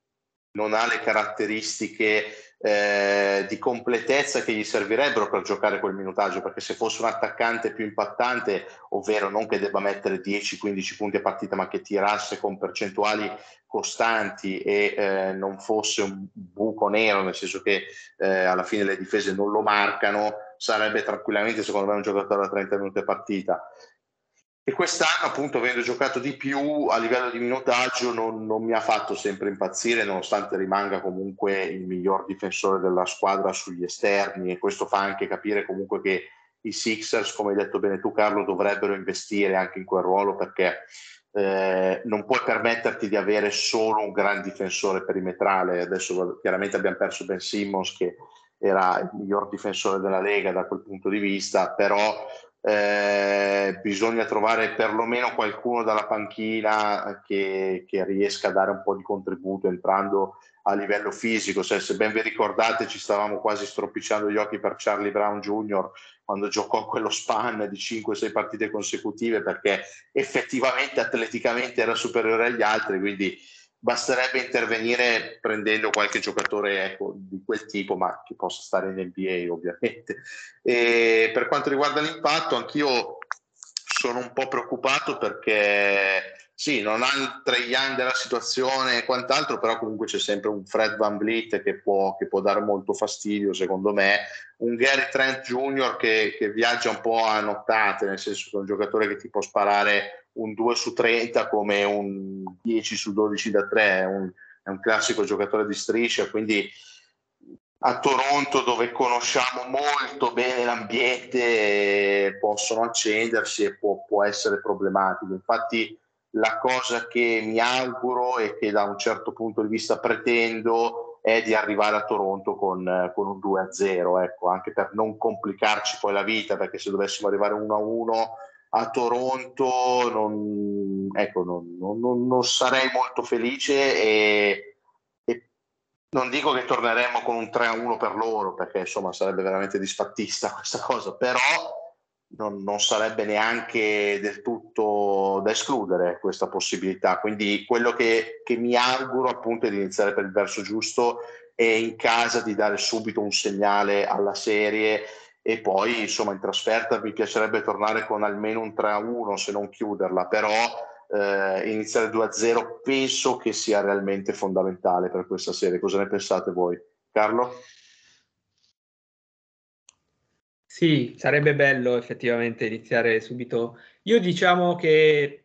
non ha le caratteristiche eh, di completezza che gli servirebbero per giocare quel minutaggio, perché se fosse un attaccante più impattante, ovvero non che debba mettere 10-15 punti a partita, ma che tirasse con percentuali costanti e eh, non fosse un buco nero, nel senso che eh, alla fine le difese non lo marcano, sarebbe tranquillamente secondo me un giocatore da 30 minuti a partita. E quest'anno, appunto, avendo giocato di più a livello di minutaggio, non, non, mi ha fatto sempre impazzire, nonostante rimanga comunque il miglior difensore della squadra sugli esterni. E questo fa anche capire comunque che i Sixers, come hai detto bene tu, Carlo, dovrebbero investire anche in quel ruolo perché eh, non puoi permetterti di avere solo un gran difensore perimetrale. Adesso chiaramente abbiamo perso Ben Simmons, che era il miglior difensore della Lega da quel punto di vista, però eh, bisogna trovare perlomeno qualcuno dalla panchina che, che, riesca a dare un po' di contributo entrando a livello fisico. Se, se, ben vi ricordate, ci stavamo quasi stropicciando gli occhi per Charlie Brown Jr. quando giocò quello span di 5-6 partite consecutive perché effettivamente atleticamente era superiore agli altri. Quindi basterebbe intervenire prendendo qualche giocatore ecco, di quel tipo, ma che possa stare in NBA ovviamente. E per quanto riguarda l'impatto, anch'io sono un po' preoccupato perché sì, non ha il Young della situazione e quant'altro, però comunque c'è sempre un Fred Van Vliet che può, che può dare molto fastidio, secondo me, un Gary Trent Jr. Che, che viaggia un po' a nottate, nel senso che è un giocatore che ti può sparare un 2 su 30 come un 10 su 12 da 3, è un, è un classico giocatore di striscia, quindi a Toronto dove conosciamo molto bene l'ambiente possono accendersi e può, può, essere problematico. Infatti la cosa che mi auguro e che da un certo punto di vista pretendo è di arrivare a Toronto con, con un 2-0, ecco, anche per non complicarci poi la vita, perché se dovessimo arrivare 1-1 a Toronto non, ecco, non, non, non sarei molto felice e, e, non dico che torneremo con un 3-1 per loro perché insomma sarebbe veramente disfattista questa cosa, però non, sarebbe neanche del tutto da escludere questa possibilità. Quindi quello che, che mi auguro appunto è di iniziare per il verso giusto e in casa di dare subito un segnale alla serie e poi insomma in trasferta mi piacerebbe tornare con almeno un 3-1 se non chiuderla, però eh, iniziare 2-0 penso che sia realmente fondamentale per questa serie. Cosa ne pensate voi? Carlo? Sì, sarebbe bello effettivamente iniziare subito. Io diciamo che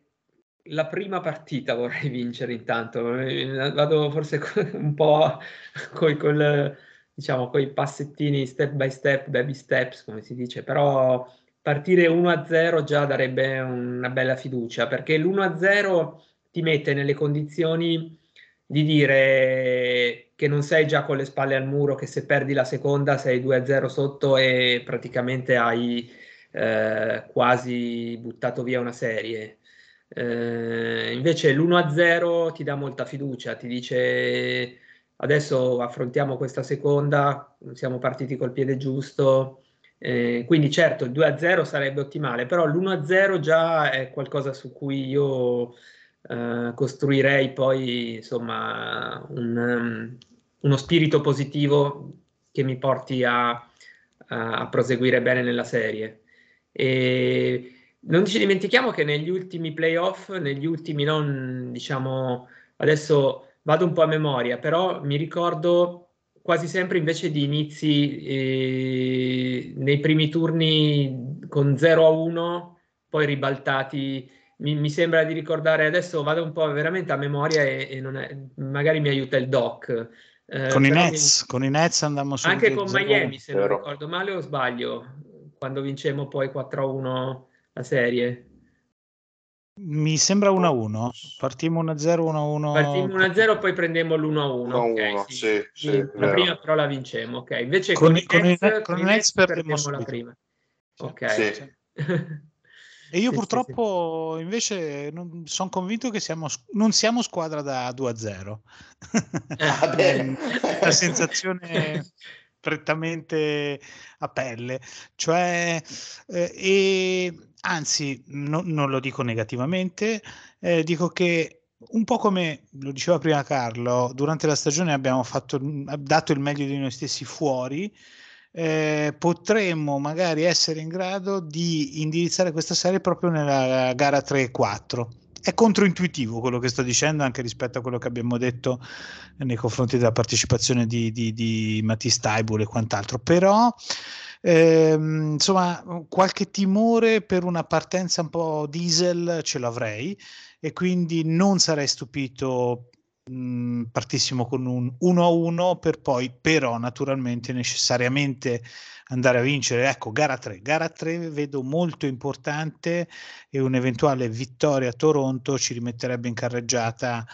la prima partita vorrei vincere intanto, vado forse un po' con, con diciamo, con i passettini step by step, baby steps, come si dice, però partire 1-0 già darebbe una bella fiducia, perché l'1-0 ti mette nelle condizioni di dire che non sei già con le spalle al muro, che se perdi la seconda sei 2-0 sotto e praticamente hai eh, quasi buttato via una serie. Eh, invece l'1-0 ti dà molta fiducia, ti dice adesso affrontiamo questa seconda, siamo partiti col piede giusto, eh, quindi certo il 2-0 sarebbe ottimale, però l'1-0 già è qualcosa su cui io eh, costruirei poi insomma un, um, uno spirito positivo che mi porti a, a, proseguire bene nella serie. E non ci dimentichiamo che negli ultimi playoff, negli ultimi non diciamo adesso vado un po' a memoria, però mi ricordo quasi sempre invece di inizi eh, nei primi turni con 0 a 1, poi ribaltati. Mi, mi, sembra di ricordare adesso vado un po' veramente a memoria e, e è, magari mi aiuta il doc. Eh, con, i Nets, mi... con i Nets andammo su anche con Miami se non ricordo male o sbaglio quando vincemmo poi 4 a 1 la serie mi sembra 1-1. Partiamo 1-0, 1-1. Partiamo 1-0, poi prendiamo l'1-1. 1-1, okay, sì. sì, sì la prima però la vincemo, ok. Invece con, con, con, i Nets, con i Nets perdiamo la prima. Ok. Sì. E io purtroppo invece sono convinto che siamo, non siamo squadra da 2-0. Ah, la sensazione prettamente a pelle. Cioè, eh, e anzi, no, non lo dico negativamente, eh, dico che un po' come lo diceva prima Carlo, durante la stagione abbiamo fatto, dato il meglio di noi stessi fuori, eh, potremmo magari essere in grado di indirizzare questa serie proprio nella gara 3 e 4. È controintuitivo quello che sto dicendo anche rispetto a quello che abbiamo detto nei confronti della partecipazione di, di, di Matisse Taibul e quant'altro, però ehm, insomma qualche timore per una partenza un po' diesel ce l'avrei e quindi non sarei stupito mh, partissimo con un 1-1 per poi però naturalmente necessariamente andare a vincere. Ecco gara 3 gara 3 vedo molto importante e un'eventuale vittoria a Toronto ci rimetterebbe in carreggiata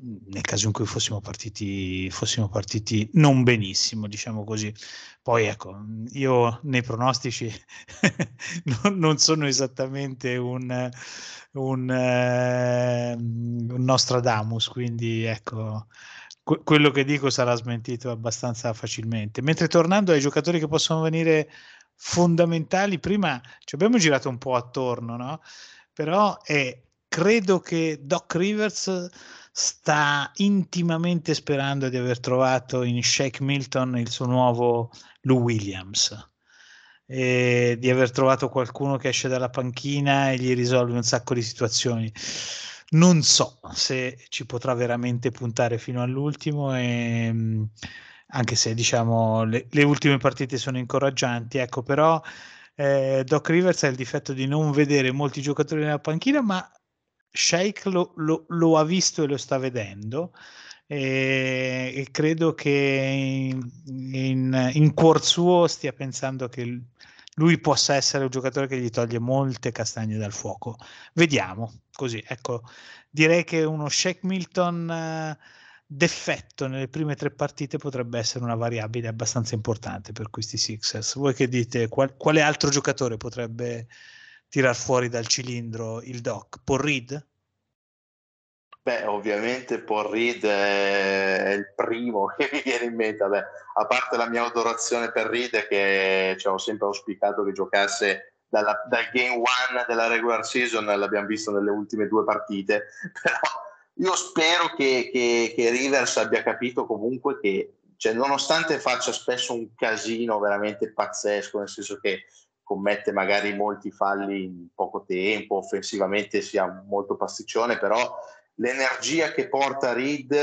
nel caso in cui fossimo partiti, fossimo partiti non benissimo, diciamo così. Poi ecco, io nei pronostici non, non, sono esattamente un, un, eh, un Nostradamus, quindi ecco, que- quello che dico sarà smentito abbastanza facilmente. Mentre tornando ai giocatori che possono venire fondamentali, prima ci abbiamo girato un po' attorno, no? Però è, credo che Doc Rivers sta intimamente sperando di aver trovato in Shake Milton il suo nuovo Lou Williams e di aver trovato qualcuno che esce dalla panchina e gli risolve un sacco di situazioni. Non so se ci potrà veramente puntare fino all'ultimo, e, ehm, anche se diciamo le, le ultime partite sono incoraggianti, ecco, però eh, Doc Rivers ha il difetto di non vedere molti giocatori nella panchina, ma Sheikh lo, lo, lo ha visto e lo sta vedendo e, e credo che in, in, in, cuor suo stia pensando che lui possa essere un giocatore che gli toglie molte castagne dal fuoco. Vediamo, così, ecco, direi che uno Shake Milton uh, d'effetto nelle prime tre partite potrebbe essere una variabile abbastanza importante per questi Sixers. Voi che dite, qual, quale altro giocatore potrebbe tirar fuori dal cilindro il Doc? Paul Reed? Beh, ovviamente Paul Reed è il primo che mi viene in mente. Beh, a parte la mia adorazione per Reed, che ci ho sempre auspicato che giocasse dalla, dal game one della regular season, l'abbiamo visto nelle ultime due partite. Però io spero che, che, che Rivers abbia capito comunque che, cioè, nonostante faccia spesso un casino veramente pazzesco, nel senso che commette magari molti falli in poco tempo, offensivamente sia molto pasticcione, però l'energia che porta Reed,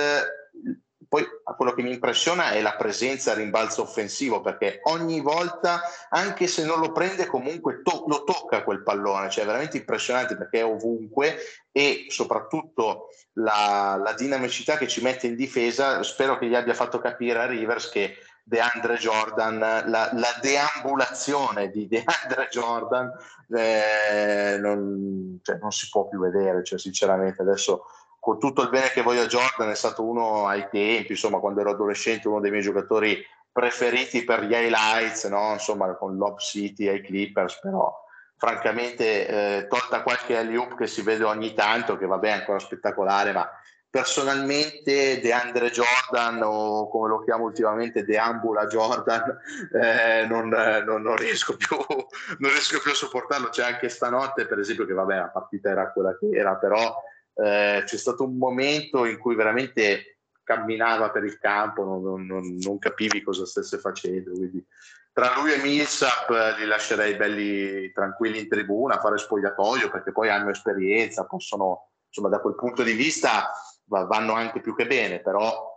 poi quello che mi impressiona è la presenza a rimbalzo offensivo, perché ogni volta, anche se non lo prende, comunque to- lo tocca quel pallone, cioè è veramente impressionante perché è ovunque e soprattutto la, la dinamicità che ci mette in difesa, spero che gli abbia fatto capire a Rivers che DeAndre Jordan, la, la, deambulazione di DeAndre Jordan eh, non, cioè, non, si può più vedere, cioè, sinceramente adesso con tutto il bene che voglio a Jordan è stato uno ai tempi, insomma quando ero adolescente uno dei miei giocatori preferiti per gli highlights, no? insomma con Lob City ai Clippers, però francamente eh, tolta qualche alley che si vede ogni tanto, che vabbè è ancora spettacolare, ma personalmente DeAndre Jordan o come lo chiamo ultimamente Deambula Jordan eh, non, non, non, riesco più, non riesco più a sopportarlo. C'è anche stanotte per esempio che vabbè la partita era quella che era però eh, c'è stato un momento in cui veramente camminava per il campo non, capivi cosa stesse facendo quindi tra lui e Millsap eh, li lascerei belli tranquilli in tribuna a fare spogliatoio perché poi hanno esperienza possono insomma da quel punto di vista vanno anche più che bene, però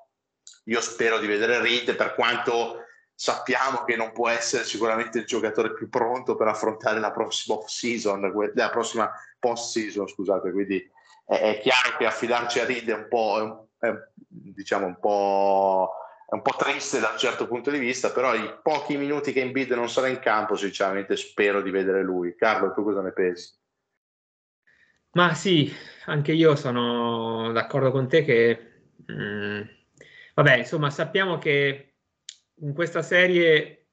io spero di vedere Reed per quanto sappiamo che non può essere sicuramente il giocatore più pronto per affrontare la prossima off-season, la prossima post-season, scusate, quindi è, è chiaro che affidarci a Reed è un po', è, è, diciamo un po', un po' triste da un certo punto di vista, però i pochi minuti che in bid non sarà in campo, sinceramente spero di vedere lui. Carlo, tu cosa ne pensi? Ma sì, anche io sono d'accordo con te che, mh, mm, vabbè, insomma, sappiamo che in questa serie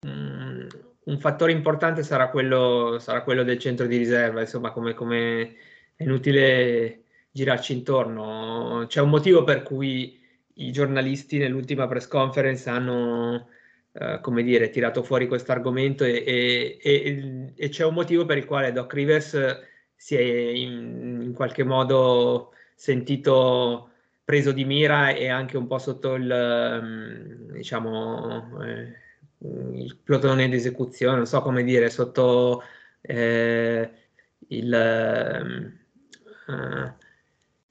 mh, mm, un fattore importante sarà quello, sarà quello, del centro di riserva, insomma, come, come è inutile girarci intorno. C'è un motivo per cui i giornalisti nell'ultima press conference hanno, eh, come dire, tirato fuori questo argomento e, e, e, e c'è un motivo per il quale Doc Rivers si è in, in qualche modo sentito preso di mira e anche un po' sotto il, ehm, diciamo, eh, il plotone di esecuzione, non so come dire, sotto eh, il... Uh,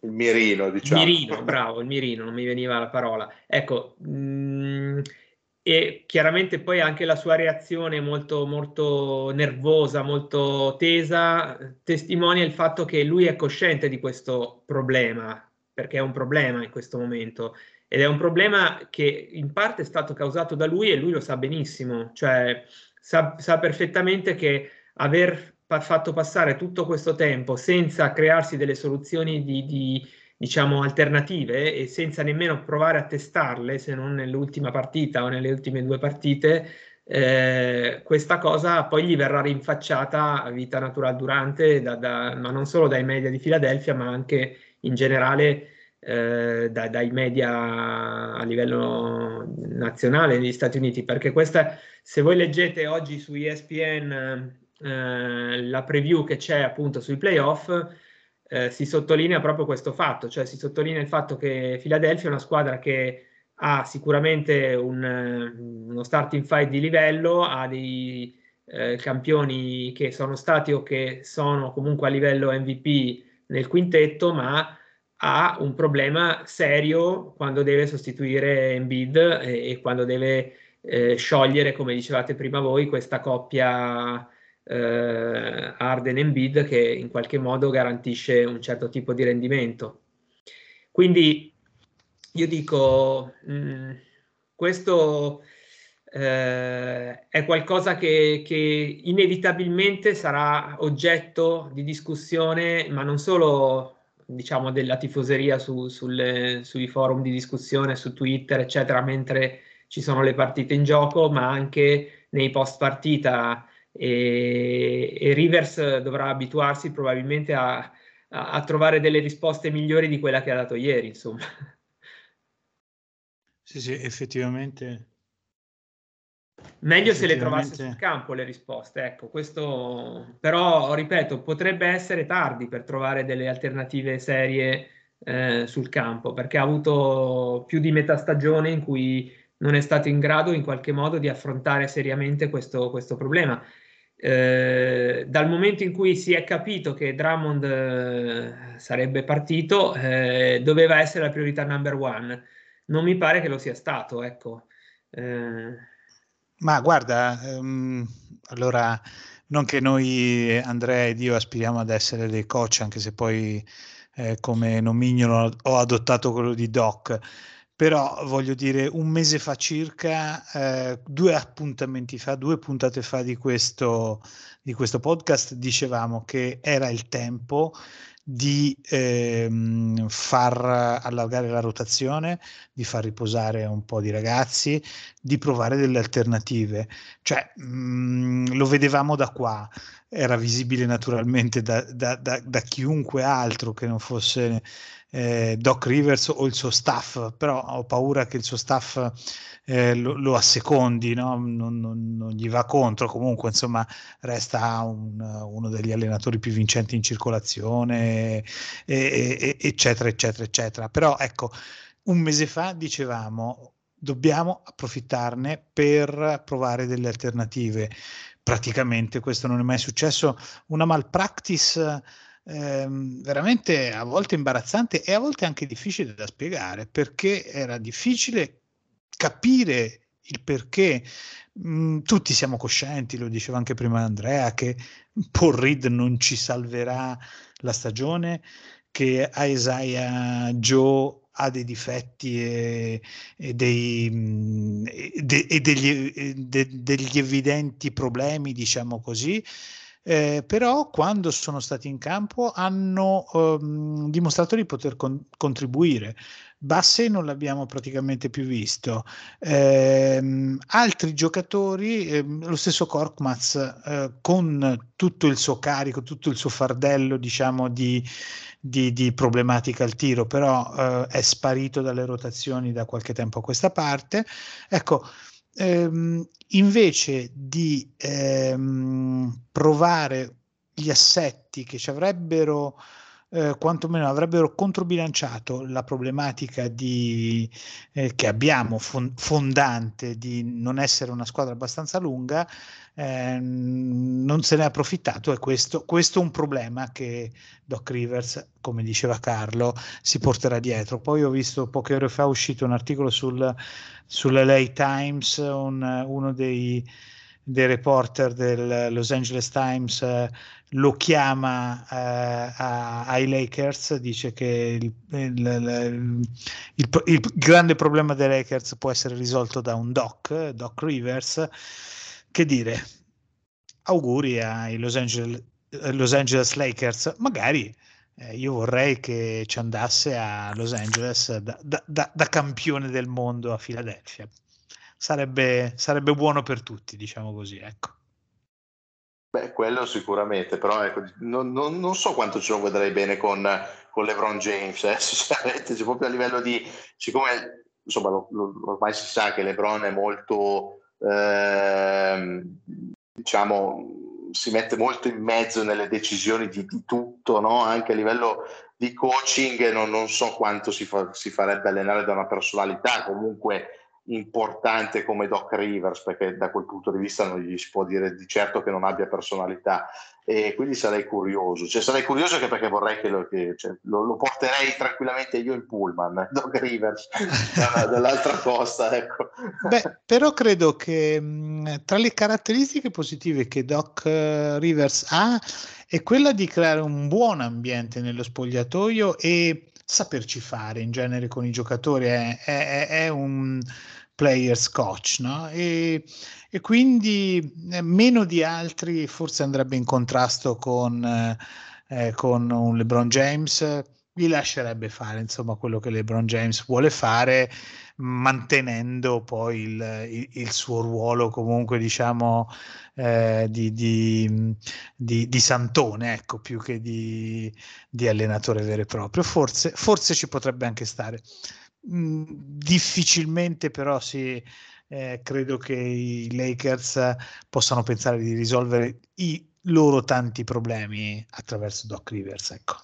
il mirino, diciamo. Mirino, bravo, il mirino, non mi veniva la parola. Ecco, mh, e chiaramente poi anche la sua reazione molto, molto nervosa, molto tesa, testimonia il fatto che lui è cosciente di questo problema, perché è un problema in questo momento. Ed è un problema che in parte è stato causato da lui e lui lo sa benissimo, cioè sa, sa perfettamente che aver fatto passare tutto questo tempo senza crearsi delle soluzioni di, di, diciamo alternative e senza nemmeno provare a testarle, se non nell'ultima partita o nelle ultime due partite, eh, questa cosa poi gli verrà rinfacciata a vita natural durante, da, da, ma non solo dai media di Filadelfia, ma anche in generale eh, da, dai media a livello nazionale negli Stati Uniti, perché questa, se voi leggete oggi su ESPN eh, la preview che c'è appunto sui playoff, eh, si sottolinea proprio questo fatto, cioè si sottolinea il fatto che Philadelphia è una squadra che ha sicuramente un, uno starting fight di livello, ha dei eh, campioni che sono stati o che sono comunque a livello MVP nel quintetto, ma ha un problema serio quando deve sostituire Embiid e, e quando deve eh, sciogliere, come dicevate prima voi, questa coppia eh, Arden Embiid che in qualche modo garantisce un certo tipo di rendimento. Quindi io dico, mh, mm, questo eh, è qualcosa che, che inevitabilmente sarà oggetto di discussione, ma non solo diciamo della tifoseria su, sulle, sui forum di discussione, su Twitter, eccetera, mentre ci sono le partite in gioco, ma anche nei post partita e, e Rivers dovrà abituarsi probabilmente a, a, a, trovare delle risposte migliori di quella che ha dato ieri, insomma. Sì, sì, effettivamente. Meglio se le trovasse sul campo le risposte, ecco, questo però, ripeto, potrebbe essere tardi per trovare delle alternative serie eh, sul campo, perché ha avuto più di metà stagione in cui non è stato in grado in qualche modo di affrontare seriamente questo, questo problema. Eh, dal momento in cui si è capito che Drummond eh, sarebbe partito, eh, doveva essere la priorità number one. Non mi pare che lo sia stato, ecco. Eh. Ma guarda, um, allora non che noi, Andrea ed io, aspiriamo ad essere dei coach, anche se poi eh, come nomignolo ho adottato quello di Doc però voglio dire un mese fa circa, eh, due appuntamenti fa, due puntate fa di questo, di questo podcast, dicevamo che era il tempo di ehm, far allargare la rotazione, di far riposare un po' di ragazzi, di provare delle alternative. Cioè, mh, mm, lo vedevamo da qua, era visibile naturalmente da, da, da, da chiunque altro che non fosse eh, Doc Rivers o il suo staff, però ho paura che il suo staff eh, lo, lo, assecondi, no? non, non, non, gli va contro, comunque insomma resta un, uno degli allenatori più vincenti in circolazione, e, e, eccetera, eccetera, eccetera. Però ecco, un mese fa dicevamo dobbiamo approfittarne per provare delle alternative. Praticamente questo non è mai successo. Una malpractice ehm, veramente a volte imbarazzante e a volte anche difficile da spiegare perché era difficile capire il perché. Mm, tutti siamo coscienti, lo diceva anche prima Andrea, che Paul Reed non ci salverà la stagione, che Isaiah Joe ha dei difetti e, e, dei, de, e degli, de, degli, evidenti problemi, diciamo così, eh, però quando sono stati in campo hanno ehm, dimostrato di poter con- contribuire. Basse non l'abbiamo praticamente più visto. Eh, altri giocatori, eh, lo stesso Korkmaz, eh, con tutto il suo carico, tutto il suo fardello, diciamo, di, di, di problematica al tiro, però eh, è sparito dalle rotazioni da qualche tempo a questa parte. Ecco, ehm, invece di ehm, provare gli assetti che ci avrebbero eh, quantomeno avrebbero controbilanciato la problematica di, eh, che abbiamo fondante di non essere una squadra abbastanza lunga, eh, non se ne è approfittato e questo, questo, è un problema che Doc Rivers, come diceva Carlo, si porterà dietro. Poi ho visto poche ore fa è uscito un articolo sul, sull'LA Times, un, uno dei dei reporter del Los Angeles Times eh, lo chiama eh, a, ai Lakers, dice che il, il, il, il, grande problema dei Lakers può essere risolto da un Doc, Doc Rivers, che dire, auguri ai Los Angeles, Los Angeles Lakers, magari eh, io vorrei che ci andasse a Los Angeles da, da, da, da campione del mondo a Filadelfia sarebbe, sarebbe buono per tutti, diciamo così, ecco. Beh, quello sicuramente, però ecco, non, non, non, so quanto ce lo vedrei bene con, con LeBron James, eh, sinceramente, cioè, proprio a livello di, siccome insomma, lo, lo, ormai si sa che LeBron è molto, eh, diciamo, si mette molto in mezzo nelle decisioni di, di tutto, no? anche a livello di coaching, non, non so quanto si, fa, si farebbe allenare da una personalità, comunque importante come Doc Rivers, perché da quel punto di vista non gli si può dire di certo che non abbia personalità. E quindi sarei curioso, cioè, sarei curioso anche perché vorrei che, lo, che cioè, lo, lo, porterei tranquillamente io in pullman, Doc Rivers, dall'altra costa. Ecco. Beh, però credo che mh, tra le caratteristiche positive che Doc uh, Rivers ha è quella di creare un buon ambiente nello spogliatoio e saperci fare in genere con i giocatori, è, è, è un players coach, no? E, e quindi eh, meno di altri forse andrebbe in contrasto con, eh, con un LeBron James, gli lascerebbe fare insomma quello che LeBron James vuole fare mantenendo poi il, il, il suo ruolo comunque diciamo eh, di, di, di, di, santone ecco più che di, allenatore vero e proprio forse, forse ci potrebbe anche stare Mm, difficilmente però sì, eh, credo che i Lakers possano pensare di risolvere i loro tanti problemi attraverso Doc Rivers. Ecco.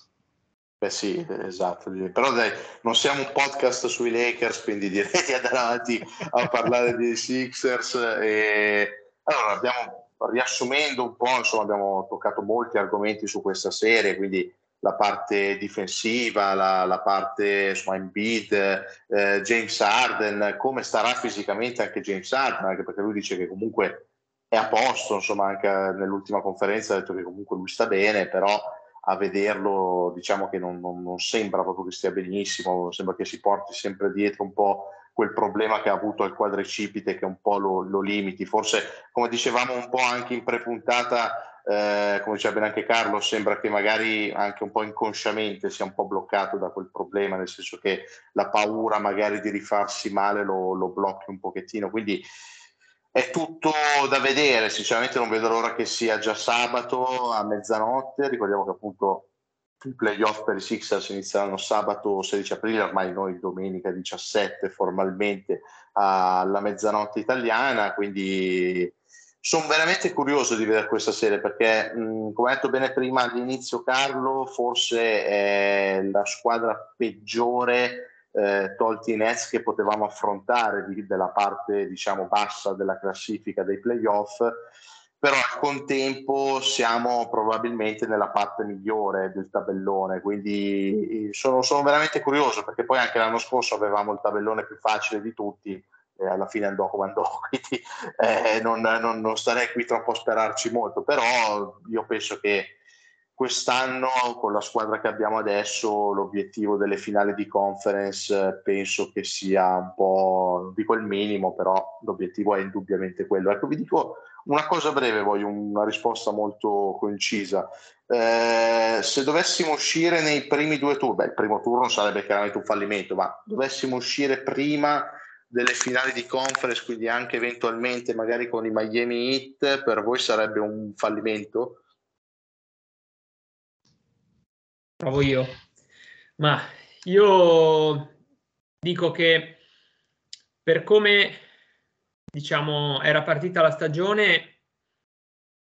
Beh sì, esatto, però dai, non siamo un podcast sui Lakers, quindi direi di andare avanti a parlare dei Sixers. E... Allora, abbiamo, riassumendo un po', insomma, abbiamo toccato molti argomenti su questa serie, quindi la parte difensiva, la, la parte insomma, in bid, eh, James Harden, come starà fisicamente anche James Harden, anche perché lui dice che comunque è a posto, insomma anche nell'ultima conferenza ha detto che comunque lui sta bene, però a vederlo diciamo che non, non, non sembra proprio che stia benissimo, sembra che si porti sempre dietro un po' quel problema che ha avuto al quadricipite che un po' lo, lo limiti, forse come dicevamo un po' anche in prepuntata eh, come diceva bene anche Carlo, sembra che magari anche un po' inconsciamente sia un po' bloccato da quel problema, nel senso che la paura magari di rifarsi male lo, lo blocchi un pochettino. Quindi è tutto da vedere, sinceramente non vedo l'ora che sia già sabato a mezzanotte, ricordiamo che appunto i playoff per i Sixers inizieranno sabato 16 aprile, ormai noi domenica 17 formalmente alla mezzanotte italiana, quindi sono veramente curioso di vedere questa serie perché, mh, come ha detto bene prima all'inizio Carlo, forse è la squadra peggiore eh, tolti i Nets che potevamo affrontare di, della parte diciamo bassa della classifica dei playoff però al contempo siamo probabilmente nella parte migliore del tabellone, quindi sono, sono veramente curioso perché poi anche l'anno scorso avevamo il tabellone più facile di tutti, alla fine andò come andò, quindi eh, non, non, non, starei qui troppo a sperarci molto, però io penso che quest'anno con la squadra che abbiamo adesso l'obiettivo delle finali di conference penso che sia un po' di quel minimo, però l'obiettivo è indubbiamente quello. Ecco, vi dico una cosa breve, voglio una risposta molto concisa. Eh, se dovessimo uscire nei primi due turni, beh, il primo turno sarebbe chiaramente un fallimento, ma dovessimo uscire prima delle finali di conference, quindi anche eventualmente magari con i Miami Heat, per voi sarebbe un fallimento? Provo io. Ma io dico che per come diciamo era partita la stagione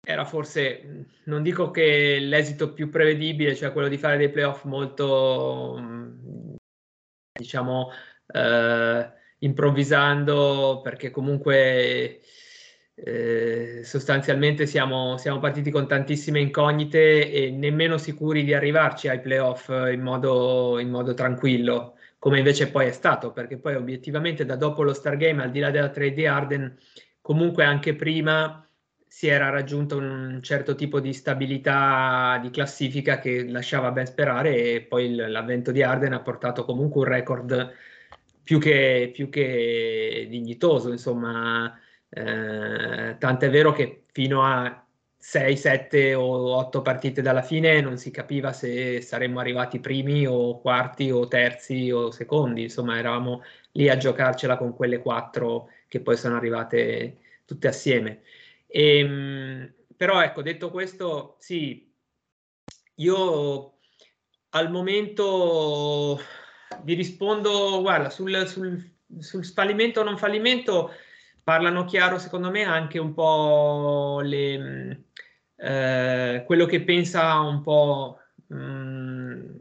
era forse, non dico che l'esito più prevedibile, cioè quello di fare dei playoff molto, diciamo, eh, improvvisando, perché comunque eh, sostanzialmente siamo, siamo, partiti con tantissime incognite e nemmeno sicuri di arrivarci ai playoff in modo, in modo tranquillo, come invece poi è stato, perché poi obiettivamente da dopo lo Stargame, al di là della trade di Arden, comunque anche prima si era raggiunto un certo tipo di stabilità di classifica che lasciava ben sperare e poi l'avvento di Arden ha portato comunque un record più che, più che dignitoso, insomma eh, tant'è vero che fino a 6, 7 o 8 partite dalla fine non si capiva se saremmo arrivati primi o quarti o terzi o secondi, insomma eravamo lì a giocarcela con quelle quattro che poi sono arrivate tutte assieme. E, ehm, però ecco, detto questo, sì, io al momento vi rispondo, guarda, sul, sul, sul fallimento o non fallimento parlano chiaro secondo me anche un po' le, eh, quello che pensa un po' mh, mm,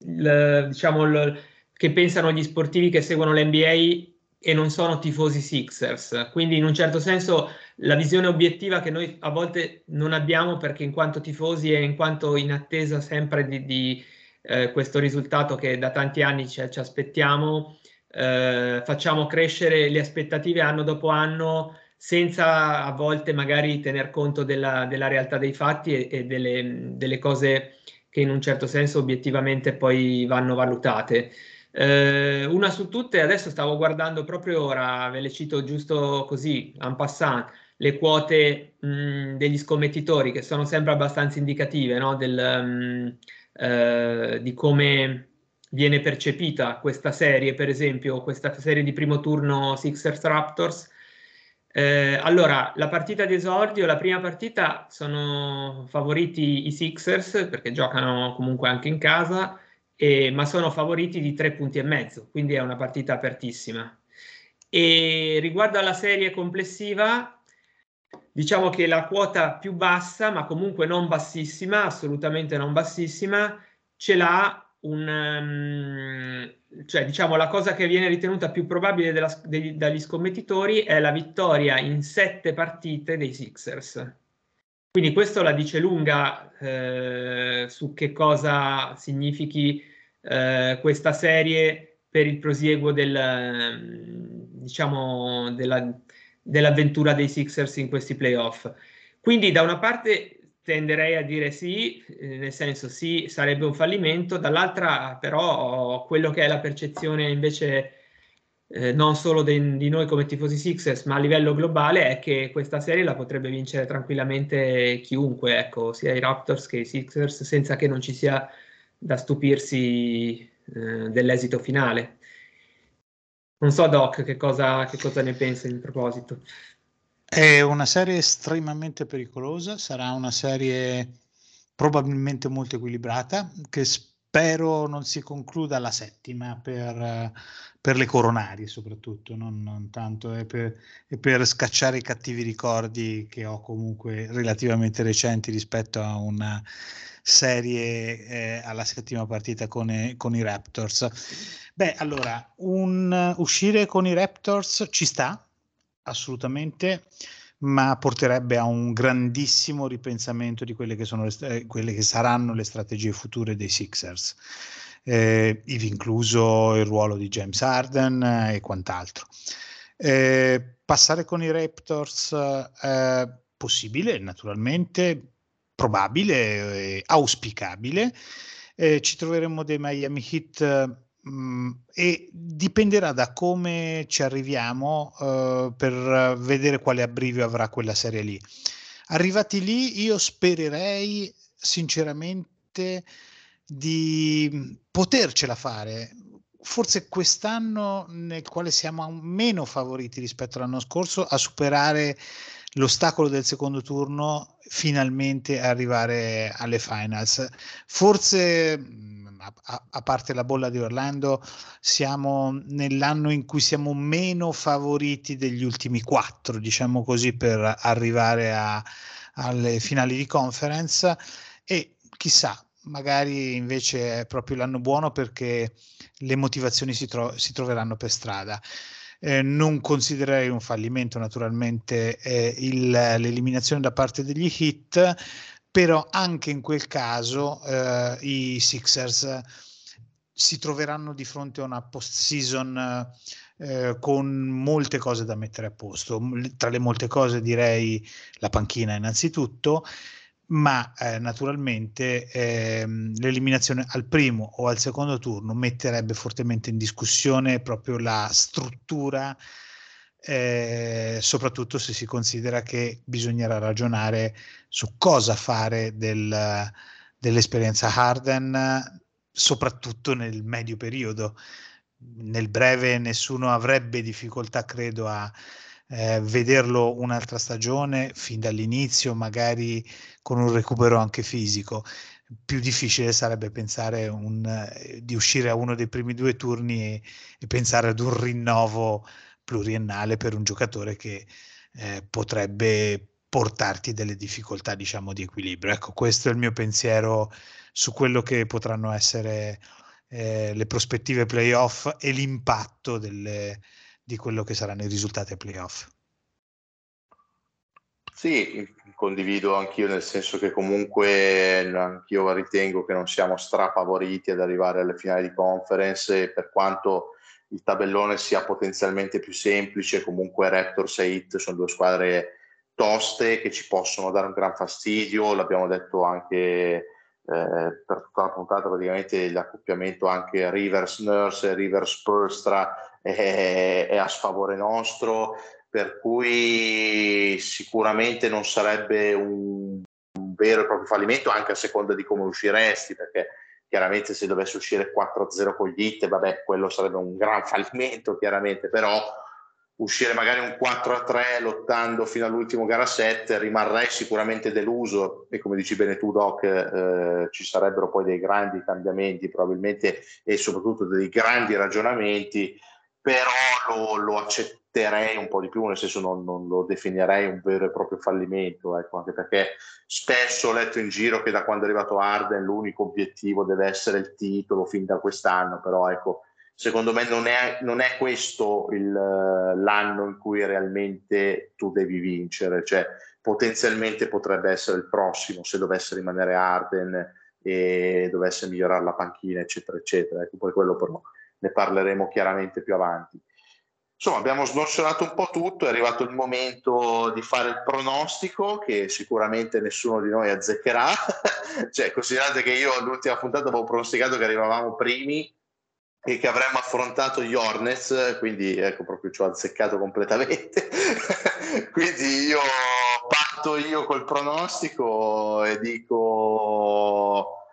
il, diciamo il, che pensano gli sportivi che seguono l'NBA e non sono tifosi Sixers. Quindi in un certo senso la visione obiettiva che noi a volte non abbiamo perché in quanto tifosi e in quanto in attesa sempre di, di eh, questo risultato che da tanti anni ci, ci aspettiamo, eh, facciamo crescere le aspettative anno dopo anno senza a volte magari tener conto della, della realtà dei fatti e, e delle, delle, cose che in un certo senso obiettivamente poi vanno valutate. Eh, una su tutte, adesso stavo guardando proprio ora, ve le cito giusto così, en passant, le quote mh, degli scommettitori che sono sempre abbastanza indicative no? Del, mh, eh, di come viene percepita questa serie, per esempio questa serie di primo turno Sixers Raptors. Eh, allora, la partita di esordio, la prima partita sono favoriti i Sixers perché giocano comunque anche in casa, e, ma sono favoriti di tre punti e mezzo, quindi è una partita apertissima. E riguardo alla serie complessiva, diciamo che la quota più bassa, ma comunque non bassissima, assolutamente non bassissima, ce l'ha un, um, cioè diciamo la cosa che viene ritenuta più probabile della, degli, dagli scommettitori è la vittoria in sette partite dei Sixers. Quindi questo la dice lunga eh, su che cosa significhi eh, questa serie per il prosieguo del, diciamo, della, dell'avventura dei Sixers in questi playoff. Quindi da una parte tenderei a dire sì, eh, nel senso sì, sarebbe un fallimento, dall'altra però quello che è la percezione invece eh, non solo de- di noi come tifosi Sixers, ma a livello globale è che questa serie la potrebbe vincere tranquillamente chiunque, ecco, sia i Raptors che i Sixers, senza che non ci sia da stupirsi eh, dell'esito finale. Non so, Doc, che cosa, che cosa ne pensa in proposito. È una serie estremamente pericolosa, sarà una serie probabilmente molto equilibrata, che spero non si concluda alla settima per, per le coronarie soprattutto, non, non tanto, è per, per, scacciare i cattivi ricordi che ho comunque relativamente recenti rispetto a una serie eh, alla settima partita con, eh, con, i Raptors. Beh, allora, un, uscire con i Raptors ci sta, assolutamente, ma porterebbe a un grandissimo ripensamento di quelle che, sono le, quelle che saranno le strategie future dei Sixers, eh, ivi incluso il ruolo di James Harden eh, e quant'altro. Eh, passare con i Raptors eh, possibile, naturalmente, probabile, auspicabile. Eh, ci troveremo dei Miami Heat Mm, e dipenderà da come ci arriviamo uh, per vedere quale abbrivio avrà quella serie lì. Arrivati lì, io spererei sinceramente di potercela fare. Forse quest'anno nel quale siamo meno favoriti rispetto all'anno scorso a superare l'ostacolo del secondo turno finalmente arrivare alle finals. Forse a, a, parte la bolla di Orlando, siamo nell'anno in cui siamo meno favoriti degli ultimi quattro, diciamo così, per arrivare a, alle finali di conference e chissà, magari invece è proprio l'anno buono perché le motivazioni si, tro- si troveranno per strada. Eh, non considererei un fallimento naturalmente eh, il, l'eliminazione da parte degli hit, però anche in quel caso eh, i Sixers si troveranno di fronte a una post-season eh, con molte cose da mettere a posto. Tra le molte cose direi la panchina innanzitutto, ma eh, naturalmente ehm, l'eliminazione al primo o al secondo turno metterebbe fortemente in discussione proprio la struttura, eh, soprattutto se si considera che bisognerà ragionare su cosa fare del, dell'esperienza Harden, soprattutto nel medio periodo. Nel breve nessuno avrebbe difficoltà, credo, a eh, vederlo un'altra stagione fin dall'inizio, magari con un recupero anche fisico. Più difficile sarebbe pensare un, eh, di uscire a uno dei primi due turni e, e, pensare ad un rinnovo pluriennale per un giocatore che eh, potrebbe portarti delle difficoltà, diciamo, di equilibrio. Ecco, questo è il mio pensiero su quello che potranno essere eh, le prospettive playoff e l'impatto delle, di quello che saranno i risultati ai playoff. Sì, condivido anch'io nel senso che comunque anch'io ritengo che non siamo strafavoriti ad arrivare alle finali di conference per quanto il tabellone sia potenzialmente più semplice, comunque Raptors e Heat sono due squadre toste che ci possono dare un gran fastidio, l'abbiamo detto anche eh, per tutta la puntata praticamente l'accoppiamento anche Rivers Nurse e Rivers Purstra è, è a sfavore nostro, per cui sicuramente non sarebbe un, un vero e proprio fallimento anche a seconda di come usciresti, perché chiaramente se dovesse uscire 4-0 con gli hit, vabbè, quello sarebbe un gran fallimento, chiaramente, però uscire magari un 4-3 lottando fino all'ultimo gara 7 rimarrei sicuramente deluso e come dici bene tu Doc eh, ci sarebbero poi dei grandi cambiamenti probabilmente e soprattutto dei grandi ragionamenti però lo, lo, accetterei un po' di più, nel senso non, non, lo definirei un vero e proprio fallimento, ecco, anche perché spesso ho letto in giro che da quando è arrivato Arden l'unico obiettivo deve essere il titolo fin da quest'anno, però ecco, secondo me non è, non è questo il, l'anno in cui realmente tu devi vincere, cioè potenzialmente potrebbe essere il prossimo se dovesse rimanere Arden e dovesse migliorare la panchina, eccetera, eccetera. Ecco, poi quello però ne parleremo chiaramente più avanti. Insomma, abbiamo snoccionato un po' tutto, è arrivato il momento di fare il pronostico che sicuramente nessuno di noi azzeccherà. cioè, considerate che io all'ultima puntata avevo pronosticato che arrivavamo primi e che avremmo affrontato gli Hornets, quindi ecco proprio ci ho azzeccato completamente. quindi io patto io col pronostico e dico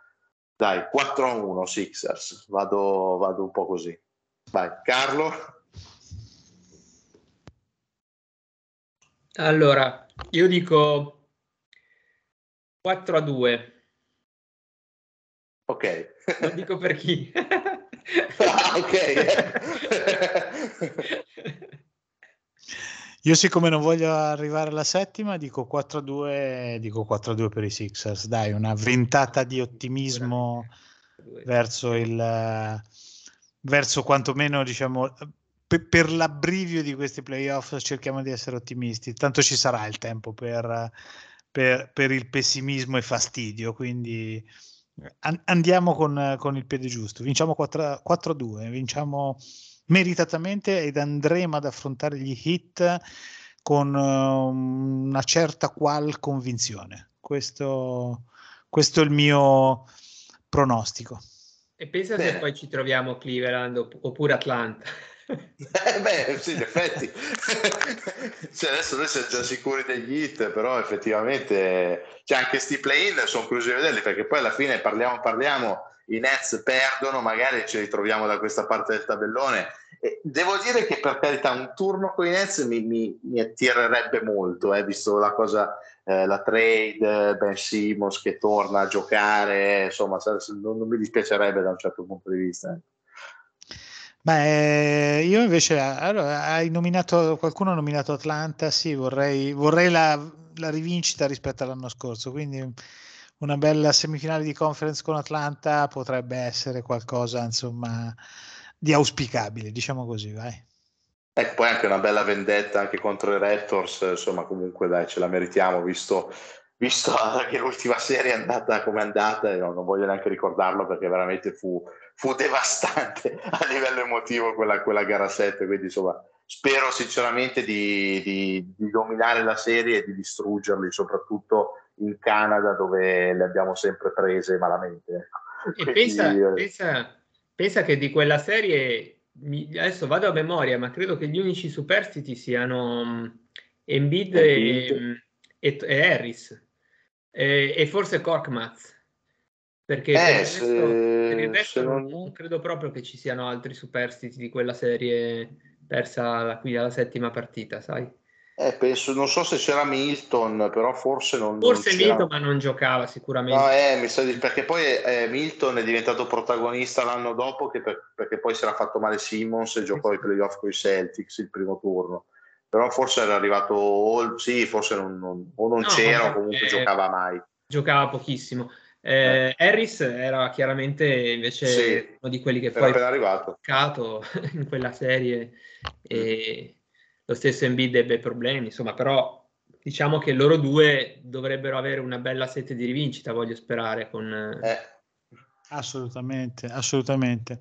dai, 4 a 1 Sixers, vado, vado un po' così. Vai, Carlo. Allora, io dico 4 a 2. Ok. Non dico per chi. ah, ok. Io siccome non voglio arrivare alla settima, dico 4-2, dico 4-2 per i Sixers. Dai, una ventata di ottimismo verso il verso quantomeno diciamo per, per l'abbrivio di questi playoff cerchiamo di essere ottimisti. Tanto ci sarà il tempo per, per, per il pessimismo e fastidio, quindi andiamo con, con il piede giusto. Vinciamo 4-2, vinciamo meritatamente ed andremo ad affrontare gli hit con uh, una certa qual convinzione. Questo, questo, è il mio pronostico. E pensa se poi ci troviamo Cleveland oppure Atlanta. Eh beh, sì, in effetti. cioè, adesso noi siamo già sicuri degli hit, però effettivamente cioè, anche sti play-in sono curioso di vederli perché poi alla fine parliamo, parliamo i Nets perdono, magari ci ritroviamo da questa parte del tabellone. E devo dire che per carità un turno con i Nets mi, mi, mi attirerebbe molto, eh, visto la cosa, eh, la trade, Ben Simmons che torna a giocare, insomma non, non mi dispiacerebbe da un certo punto di vista. Eh. Beh, io invece, allora, hai nominato, qualcuno ha nominato Atlanta, sì, vorrei, vorrei la, la rivincita rispetto all'anno scorso, quindi una bella semifinale di conference con Atlanta potrebbe essere qualcosa insomma di auspicabile, diciamo così, vai. Ecco, poi anche una bella vendetta anche contro i Raptors, insomma comunque dai, ce la meritiamo visto, visto che l'ultima serie è andata come è andata e no, non voglio neanche ricordarlo perché veramente fu, fu devastante a livello emotivo quella, quella, gara 7, quindi insomma spero sinceramente di, di, di dominare la serie e di distruggerli, soprattutto in Canada dove le abbiamo sempre prese malamente. Ecco. E pensa, pensa, pensa, che di quella serie, adesso vado a memoria, ma credo che gli unici superstiti siano Embiid, Embiid. E, e, e, Harris e, e forse Korkmaz. Perché eh, per il resto, se, per il resto non... non... credo proprio che ci siano altri superstiti di quella serie persa qui alla settima partita, sai? Eh, penso, non so se c'era Milton, però forse non. Forse non Milton, ma non giocava sicuramente. No, eh, mi sa di, perché poi eh, Milton è diventato protagonista l'anno dopo, per, perché poi si era fatto male Simmons e giocò i playoff con i Celtics il primo turno. Però forse era arrivato, sì, forse non, non o non no, c'era o comunque giocava mai. Giocava pochissimo. Eh, eh. Harris era chiaramente invece sì, uno di quelli che poi ha arrivato in quella serie e mm lo stesso Embiid ebbe problemi, insomma, però diciamo che loro due dovrebbero avere una bella sete di rivincita, voglio sperare. Con... Eh. Assolutamente, assolutamente.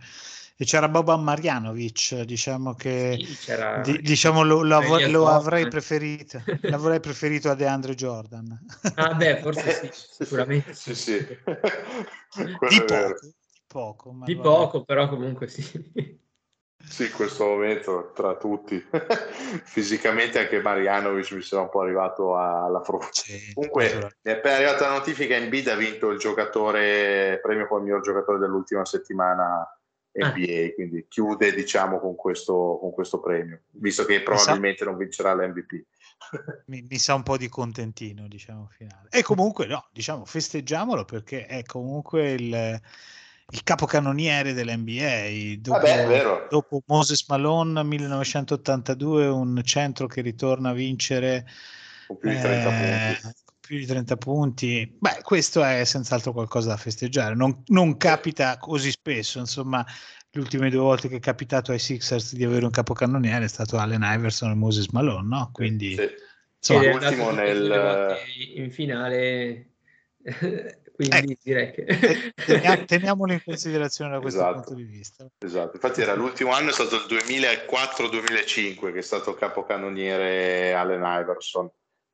E c'era Boban Marjanovic, diciamo che sì, di, diciamo lo, lo, av- lo avrei preferito, l'avrei preferito a DeAndre Jordan. Ah, beh, forse sì, sicuramente. sì, sì. di poco, di poco, di poco però comunque sì. Sì, in questo momento tra tutti. Fisicamente anche Marianovic mi sembra un po' arrivato alla. Sì, Comunque, esatto. è appena arrivata la notifica, Embiid ha vinto il giocatore, premio come miglior giocatore dell'ultima settimana NBA, ah. quindi chiude diciamo con questo, con questo premio, visto che probabilmente non vincerà l'MVP. Mi, mi, sa un po' di contentino, diciamo, finale. E comunque no, diciamo, festeggiamolo perché è comunque il il capocannoniere dell'NBA. Dopo, Vabbè, dopo Moses Malone 1982, un centro che ritorna a vincere con più di 30 eh, punti. Più di 30 punti. Beh, questo è senz'altro qualcosa da festeggiare. Non, non capita così spesso, insomma, le ultime due volte che è capitato ai Sixers di avere un capocannoniere è stato Allen Iverson e Moses Malone, no? Quindi, sì. insomma, l'ultimo nel... in finale quindi eh, direi che teniamolo in considerazione da questo esatto, punto di vista. Esatto, infatti era l'ultimo anno, è stato il 2004-2005 che è stato capocannoniere Allen Iverson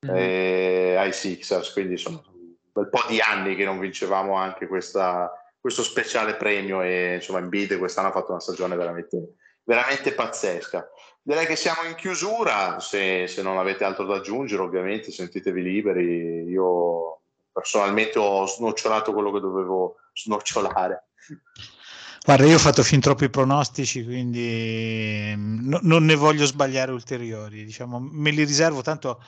mm-hmm. eh, ai Sixers, quindi insomma un bel po' di anni che non vincevamo anche questa, questo speciale premio e insomma Embiid quest'anno ha fatto una stagione veramente, veramente pazzesca. Direi che siamo in chiusura, se, se non avete altro da aggiungere ovviamente sentitevi liberi, io personalmente ho snocciolato quello che dovevo snocciolare. Guarda, io ho fatto fin troppi pronostici, quindi mm, no, non ne voglio sbagliare ulteriori. Diciamo, me li riservo, tanto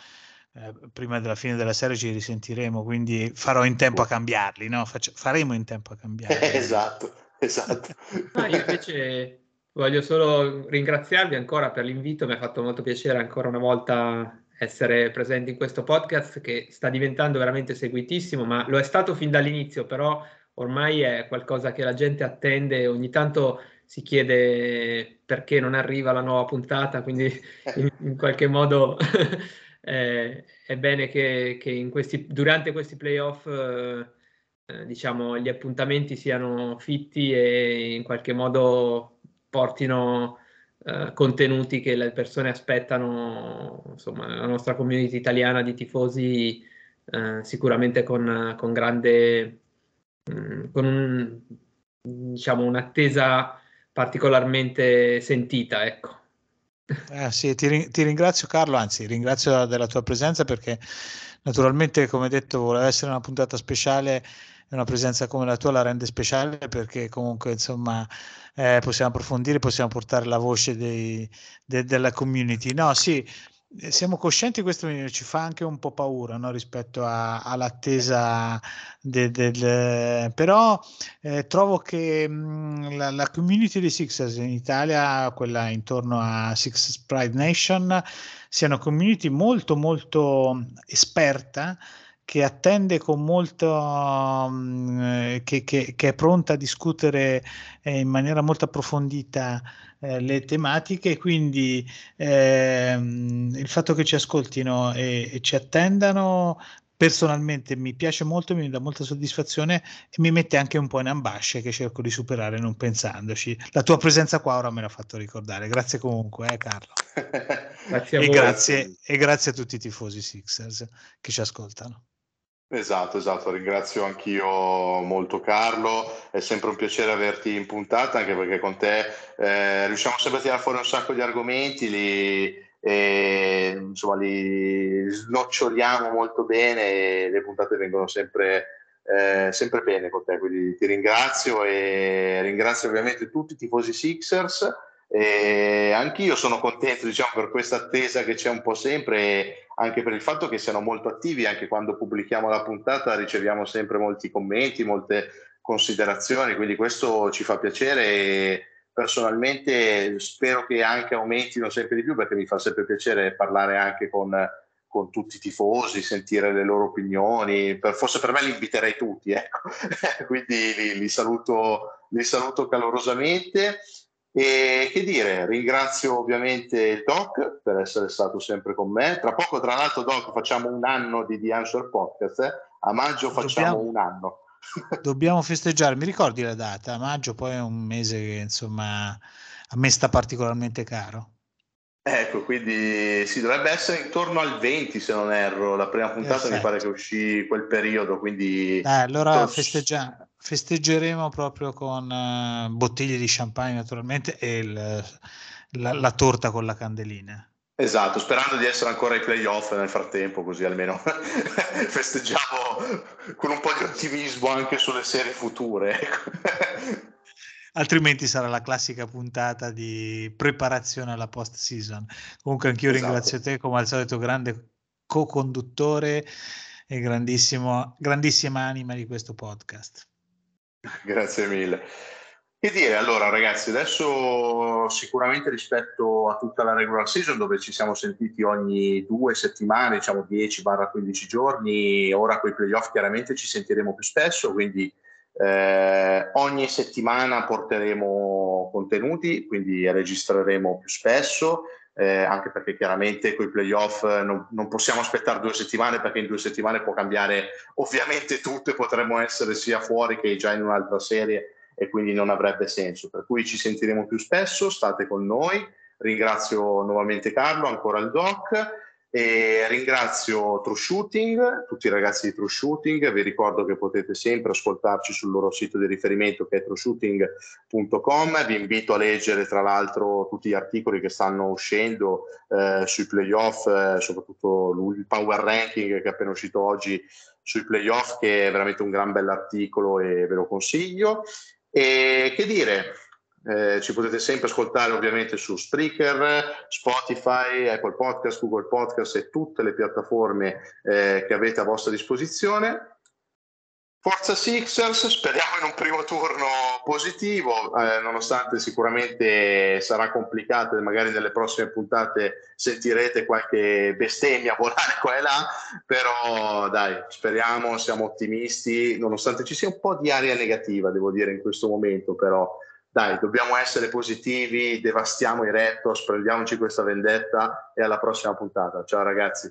eh, prima della fine della serie ci risentiremo, quindi farò in tempo a cambiarli, no? Faccio, faremo in tempo a cambiarli. esatto, esatto. Ah, io invece voglio solo ringraziarvi ancora per l'invito, mi ha fatto molto piacere ancora una volta essere presenti in questo podcast che sta diventando veramente seguitissimo, ma lo è stato fin dall'inizio, però ormai è qualcosa che la gente attende, ogni tanto si chiede perché non arriva la nuova puntata, quindi in, in qualche modo eh, è bene che, che questi, durante questi playoff eh, eh, diciamo, gli appuntamenti siano fitti e in qualche modo portino eh, contenuti che le persone aspettano, insomma, la nostra community italiana di tifosi eh, sicuramente con, con grande, mh, mm, con un, diciamo, un'attesa particolarmente sentita, ecco. Eh, sì, ti, ti, ringrazio Carlo, anzi ringrazio della tua presenza perché naturalmente come detto voleva essere una puntata speciale una presenza come la tua la rende speciale perché comunque insomma eh, possiamo approfondire, possiamo portare la voce dei, de, della community. No, sì, eh, siamo coscienti, questo ci fa anche un po' paura no? rispetto a, all'attesa del, però eh, trovo che mh, la, la, community dei Sixers in Italia, quella intorno a Six Pride Nation, sia una community molto molto esperta che attende con molto, mh, che, che, che, è pronta a discutere eh, in maniera molto approfondita eh, le tematiche, quindi ehm, il fatto che ci ascoltino e, e ci attendano personalmente mi piace molto, mi dà molta soddisfazione e mi mette anche un po' in ambasce che cerco di superare non pensandoci. La tua presenza qua ora me l'ha fatto ricordare. Grazie comunque, eh, Carlo. grazie a e, grazie, e grazie a tutti i tifosi Sixers che ci ascoltano. Esatto, esatto, ringrazio anch'io molto Carlo, è sempre un piacere averti in puntata anche perché con te eh, riusciamo sempre a tirare fuori un sacco di argomenti, li, eh, insomma, li snoccioliamo molto bene e le puntate vengono sempre, eh, sempre bene con te, quindi ti ringrazio e ringrazio ovviamente tutti i tifosi Sixers e anch'io sono contento diciamo, per questa attesa che c'è un po' sempre anche per il fatto che siano molto attivi, anche quando pubblichiamo la puntata riceviamo sempre molti commenti, molte considerazioni, quindi questo ci fa piacere e personalmente spero che anche aumentino sempre di più perché mi fa sempre piacere parlare anche con, con tutti i tifosi, sentire le loro opinioni, per, forse per me li inviterei tutti, ecco. quindi li, li, saluto, li saluto calorosamente. E che dire, ringrazio ovviamente il Doc per essere stato sempre con me. Tra poco, tra l'altro, Doc, facciamo un anno di The Answer Podcast. Eh? A maggio facciamo dobbiamo, un anno. dobbiamo festeggiare, mi ricordi la data? A maggio poi è un mese che insomma a me sta particolarmente caro. Ecco, quindi si dovrebbe essere intorno al 20 se non erro, la prima puntata Perfetto. mi pare che uscì quel periodo, quindi... Eh, allora festeggia- festeggeremo proprio con uh, bottiglie di champagne naturalmente e il, la, la, torta con la candelina. Esatto, sperando di essere ancora ai playoff nel frattempo, così almeno festeggiamo con un po' di ottimismo anche sulle serie future. Altrimenti sarà la classica puntata di preparazione alla post season. Comunque anch'io esatto. ringrazio te come al solito grande co-conduttore e grandissimo, grandissima anima di questo podcast. Grazie mille. Che dire, allora ragazzi, adesso sicuramente rispetto a tutta la regular season dove ci siamo sentiti ogni due settimane, diciamo 10-15 giorni, ora con i playoff chiaramente ci sentiremo più spesso, quindi eh, ogni settimana porteremo contenuti, quindi registreremo più spesso, eh, anche perché chiaramente con i playoff non, non, possiamo aspettare due settimane perché in due settimane può cambiare ovviamente tutto e potremmo essere sia fuori che già in un'altra serie e quindi non avrebbe senso. Per cui ci sentiremo più spesso, state con noi. Ringrazio nuovamente Carlo, ancora il doc e ringrazio True Shooting, tutti i ragazzi di True Shooting, vi ricordo che potete sempre ascoltarci sul loro sito di riferimento che è trueshooting.com, vi invito a leggere tra l'altro tutti gli articoli che stanno uscendo eh, sui playoff, eh, soprattutto il power ranking che è appena uscito oggi sui playoff, che è veramente un gran bell'articolo e ve lo consiglio. E che dire, eh, ci potete sempre ascoltare ovviamente su Spreaker, Spotify, Apple Podcast, Google Podcast e tutte le piattaforme eh, che avete a vostra disposizione. Forza Sixers, speriamo in un primo turno positivo, eh, nonostante sicuramente sarà complicato e magari nelle prossime puntate sentirete qualche bestemmia volare qua e là, però dai, speriamo, siamo ottimisti, nonostante ci sia un po' di aria negativa, devo dire, in questo momento, però dai, dobbiamo essere positivi, devastiamo i Raptors, prendiamoci questa vendetta e alla prossima puntata. Ciao ragazzi.